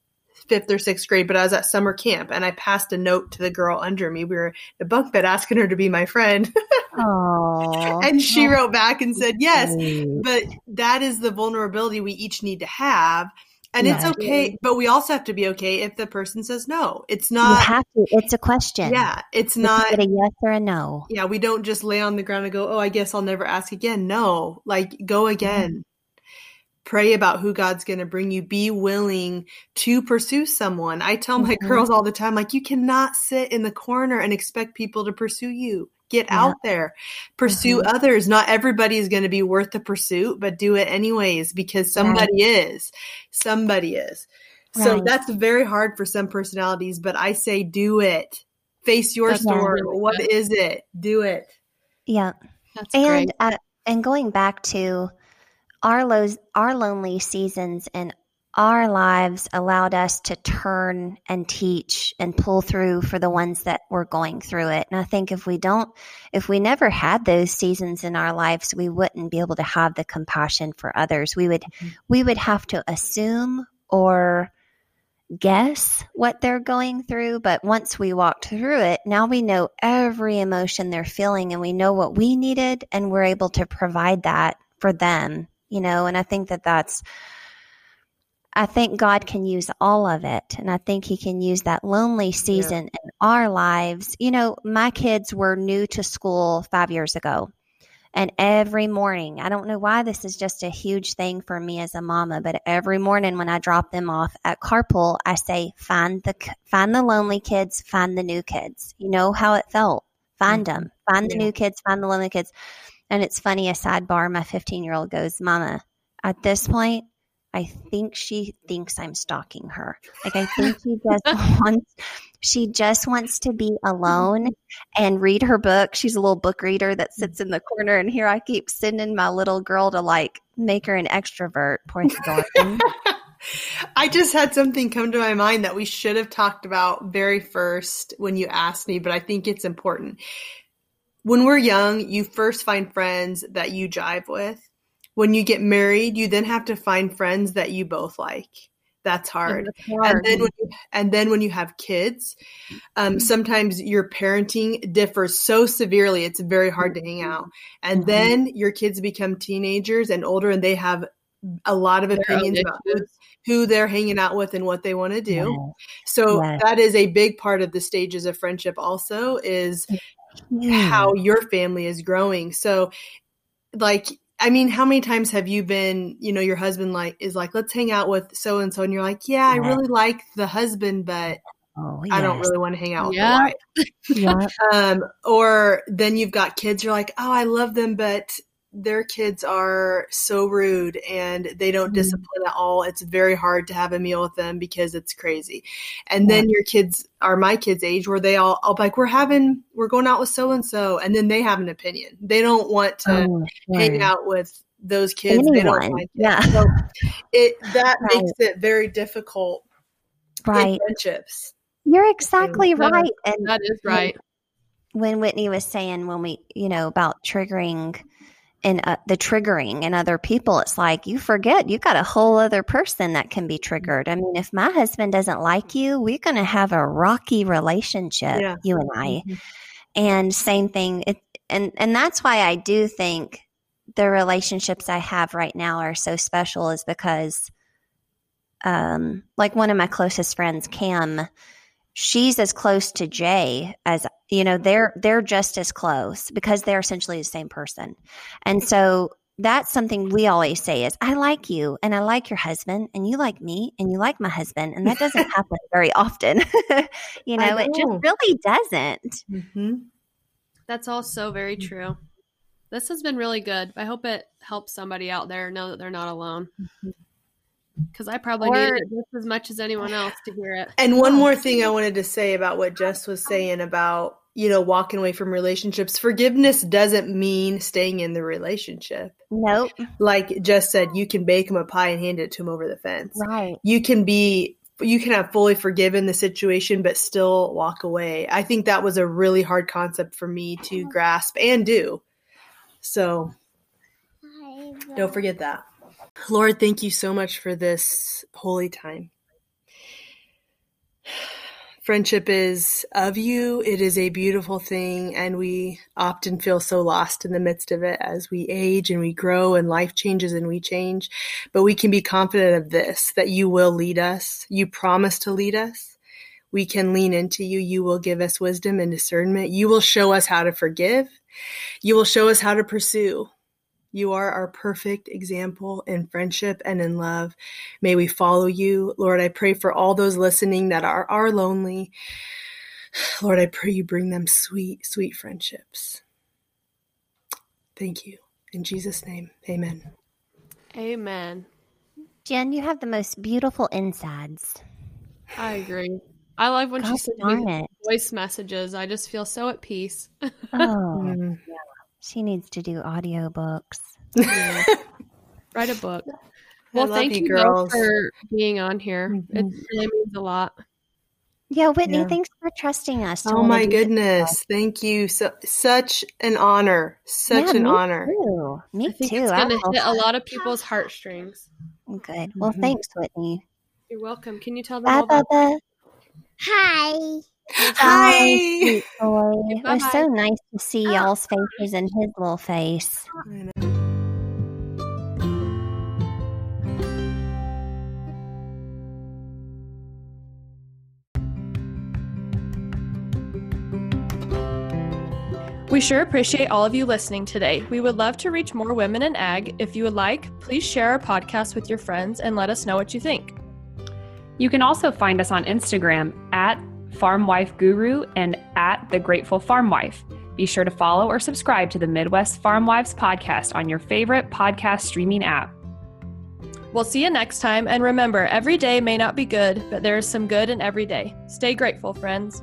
fifth or sixth grade, but I was at summer camp and I passed a note to the girl under me. We were in a bunk bed asking her to be my friend. <laughs> and she wrote back and said, yes, but that is the vulnerability we each need to have and yeah. it's okay, but we also have to be okay if the person says no. It's not. You have to. It's a question. Yeah, it's not a yes or a no. Yeah, we don't just lay on the ground and go, "Oh, I guess I'll never ask again." No, like go again. Mm-hmm. Pray about who God's going to bring you. Be willing to pursue someone. I tell my mm-hmm. girls all the time, like, you cannot sit in the corner and expect people to pursue you. Get yeah. out there, pursue mm-hmm. others. Not everybody is going to be worth the pursuit, but do it anyways because somebody right. is. Somebody is. Right. So that's very hard for some personalities, but I say do it. Face your that's story. Really what good. is it? Do it. Yeah. That's and uh, and going back to our lows, our lonely seasons and our lives allowed us to turn and teach and pull through for the ones that were going through it. And I think if we don't, if we never had those seasons in our lives, we wouldn't be able to have the compassion for others. We would, mm-hmm. we would have to assume or guess what they're going through. But once we walked through it, now we know every emotion they're feeling and we know what we needed and we're able to provide that for them, you know, and I think that that's, I think God can use all of it. And I think He can use that lonely season yeah. in our lives. You know, my kids were new to school five years ago. And every morning, I don't know why this is just a huge thing for me as a mama, but every morning when I drop them off at carpool, I say, find the, find the lonely kids, find the new kids. You know how it felt. Find mm-hmm. them, find the yeah. new kids, find the lonely kids. And it's funny, a sidebar, my 15 year old goes, Mama, at this point, I think she thinks I'm stalking her. Like I think she just <laughs> <laughs> wants she just wants to be alone and read her book. She's a little book reader that mm. sits in the corner and here I keep sending my little girl to like make her an extrovert. Poor thing. <laughs> I just had something come to my mind that we should have talked about very first when you asked me, but I think it's important. When we're young, you first find friends that you jive with when you get married, you then have to find friends that you both like. That's hard. That's hard. And then when you, and then when you have kids, um, sometimes your parenting differs so severely it's very hard to hang out. And Mhm. then your kids become teenagers and older, and they have a lot of opinions about who, who they're hanging out with and what they want to do. Yes. So Yes. that is a big part of the stages of friendship. Also, is how Hmm. your family is growing. So, like, I mean, how many times have you been, you know, your husband like is like, let's hang out with so and so, and you're like, yeah, I Yeah. really like the husband, but Oh, I don't really want to hang out with Yeah. the Yeah. Um, or then you've got kids, you're like, oh, I love them, but their kids are so rude and they don't Mhm. discipline at all. It's very hard to have a meal with them because it's crazy. And then your kids are my kids' age where they all, I'll like, we're having, we're going out with so and so, and then they have an opinion. They don't want to Oh, hang out with those kids. They don't Anyone. like it. Yeah. So it that <laughs> Right. makes it very difficult Right. friendships. You're exactly That- right. And That is right. when Whitney was saying when we, you know, about triggering and uh, the triggering in other people, it's like you forget you got a whole other person that can be triggered. I mean, if my husband doesn't like you, we're going to have a rocky relationship, Yeah. you and I. Mhm. And same thing, it, and and that's why I do think the relationships I have right now are so special, is because, um, like one of my closest friends, Cam, she's as close to Jay as you know. They're they're just as close because they're essentially the same person, and so that's something we always say is I like you and I like your husband and you like me and you like my husband and that doesn't <laughs> happen very often. <laughs> you I know, it just really doesn't. Mm-hmm. That's all so very true. This has been really good. I hope it helps somebody out there know that they're not alone. Because I probably Or- needed it just as much as anyone else to hear it. And one more thing I wanted to say about what Jess was saying about, you know, walking away from relationships. Forgiveness doesn't mean staying in the relationship. Nope. Like Jess said, you can bake him a pie and hand it to him over the fence. Right. You can be you can have fully forgiven the situation but still walk away. I think that was a really hard concept for me to grasp and do. So don't forget that. Lord, thank you so much for this holy time. Friendship is of you. It is a beautiful thing, and we often feel so lost in the midst of it as we age and we grow and life changes and we change. But we can be confident of this that you will lead us. You promise to lead us. We can lean into you. You will give us wisdom and discernment. You will show us how to forgive. You will show us how to pursue. You are our perfect example in friendship and in love. May we follow you. Lord, I pray for all those listening that are, are lonely. <sighs> Lord, I pray you bring them sweet, sweet friendships. Thank you. In Jesus' name, amen. Amen. Jen, you have the most beautiful insides. I agree. I love when she God sends me it. voice messages. I just feel so at peace. <laughs> Oh, Mm. She needs to do audiobooks. Yeah. <laughs> Write a book. Well, thank you, you, girls. both for being on here. It Mhm. really means a lot. Yeah, Whitney, Yeah. thanks for trusting us. Oh my goodness. Thank you. So such an honor. Such Yeah, an me honor. Too. Me I think too. it's going to feel hit a lot of people's heartstrings. Good. Well, Mhm. thanks, Whitney. You're welcome. Can you tell them Bye, all about Bubba. Hi. Hi. sweet boy. It was Bye-bye. so nice to see y'all's faces and his little face. We sure appreciate all of you listening today. We would love to reach more women in ag. If you would like, please share our podcast with your friends and let us know what you think. You can also find us on Instagram at Farm Wife Guru and at The Grateful Farm Wife. Be sure to follow or subscribe to the Midwest Farm Wives podcast on your favorite podcast streaming app. We'll see you next time. And remember, every day may not be good, but there is some good in every day. Stay grateful, friends.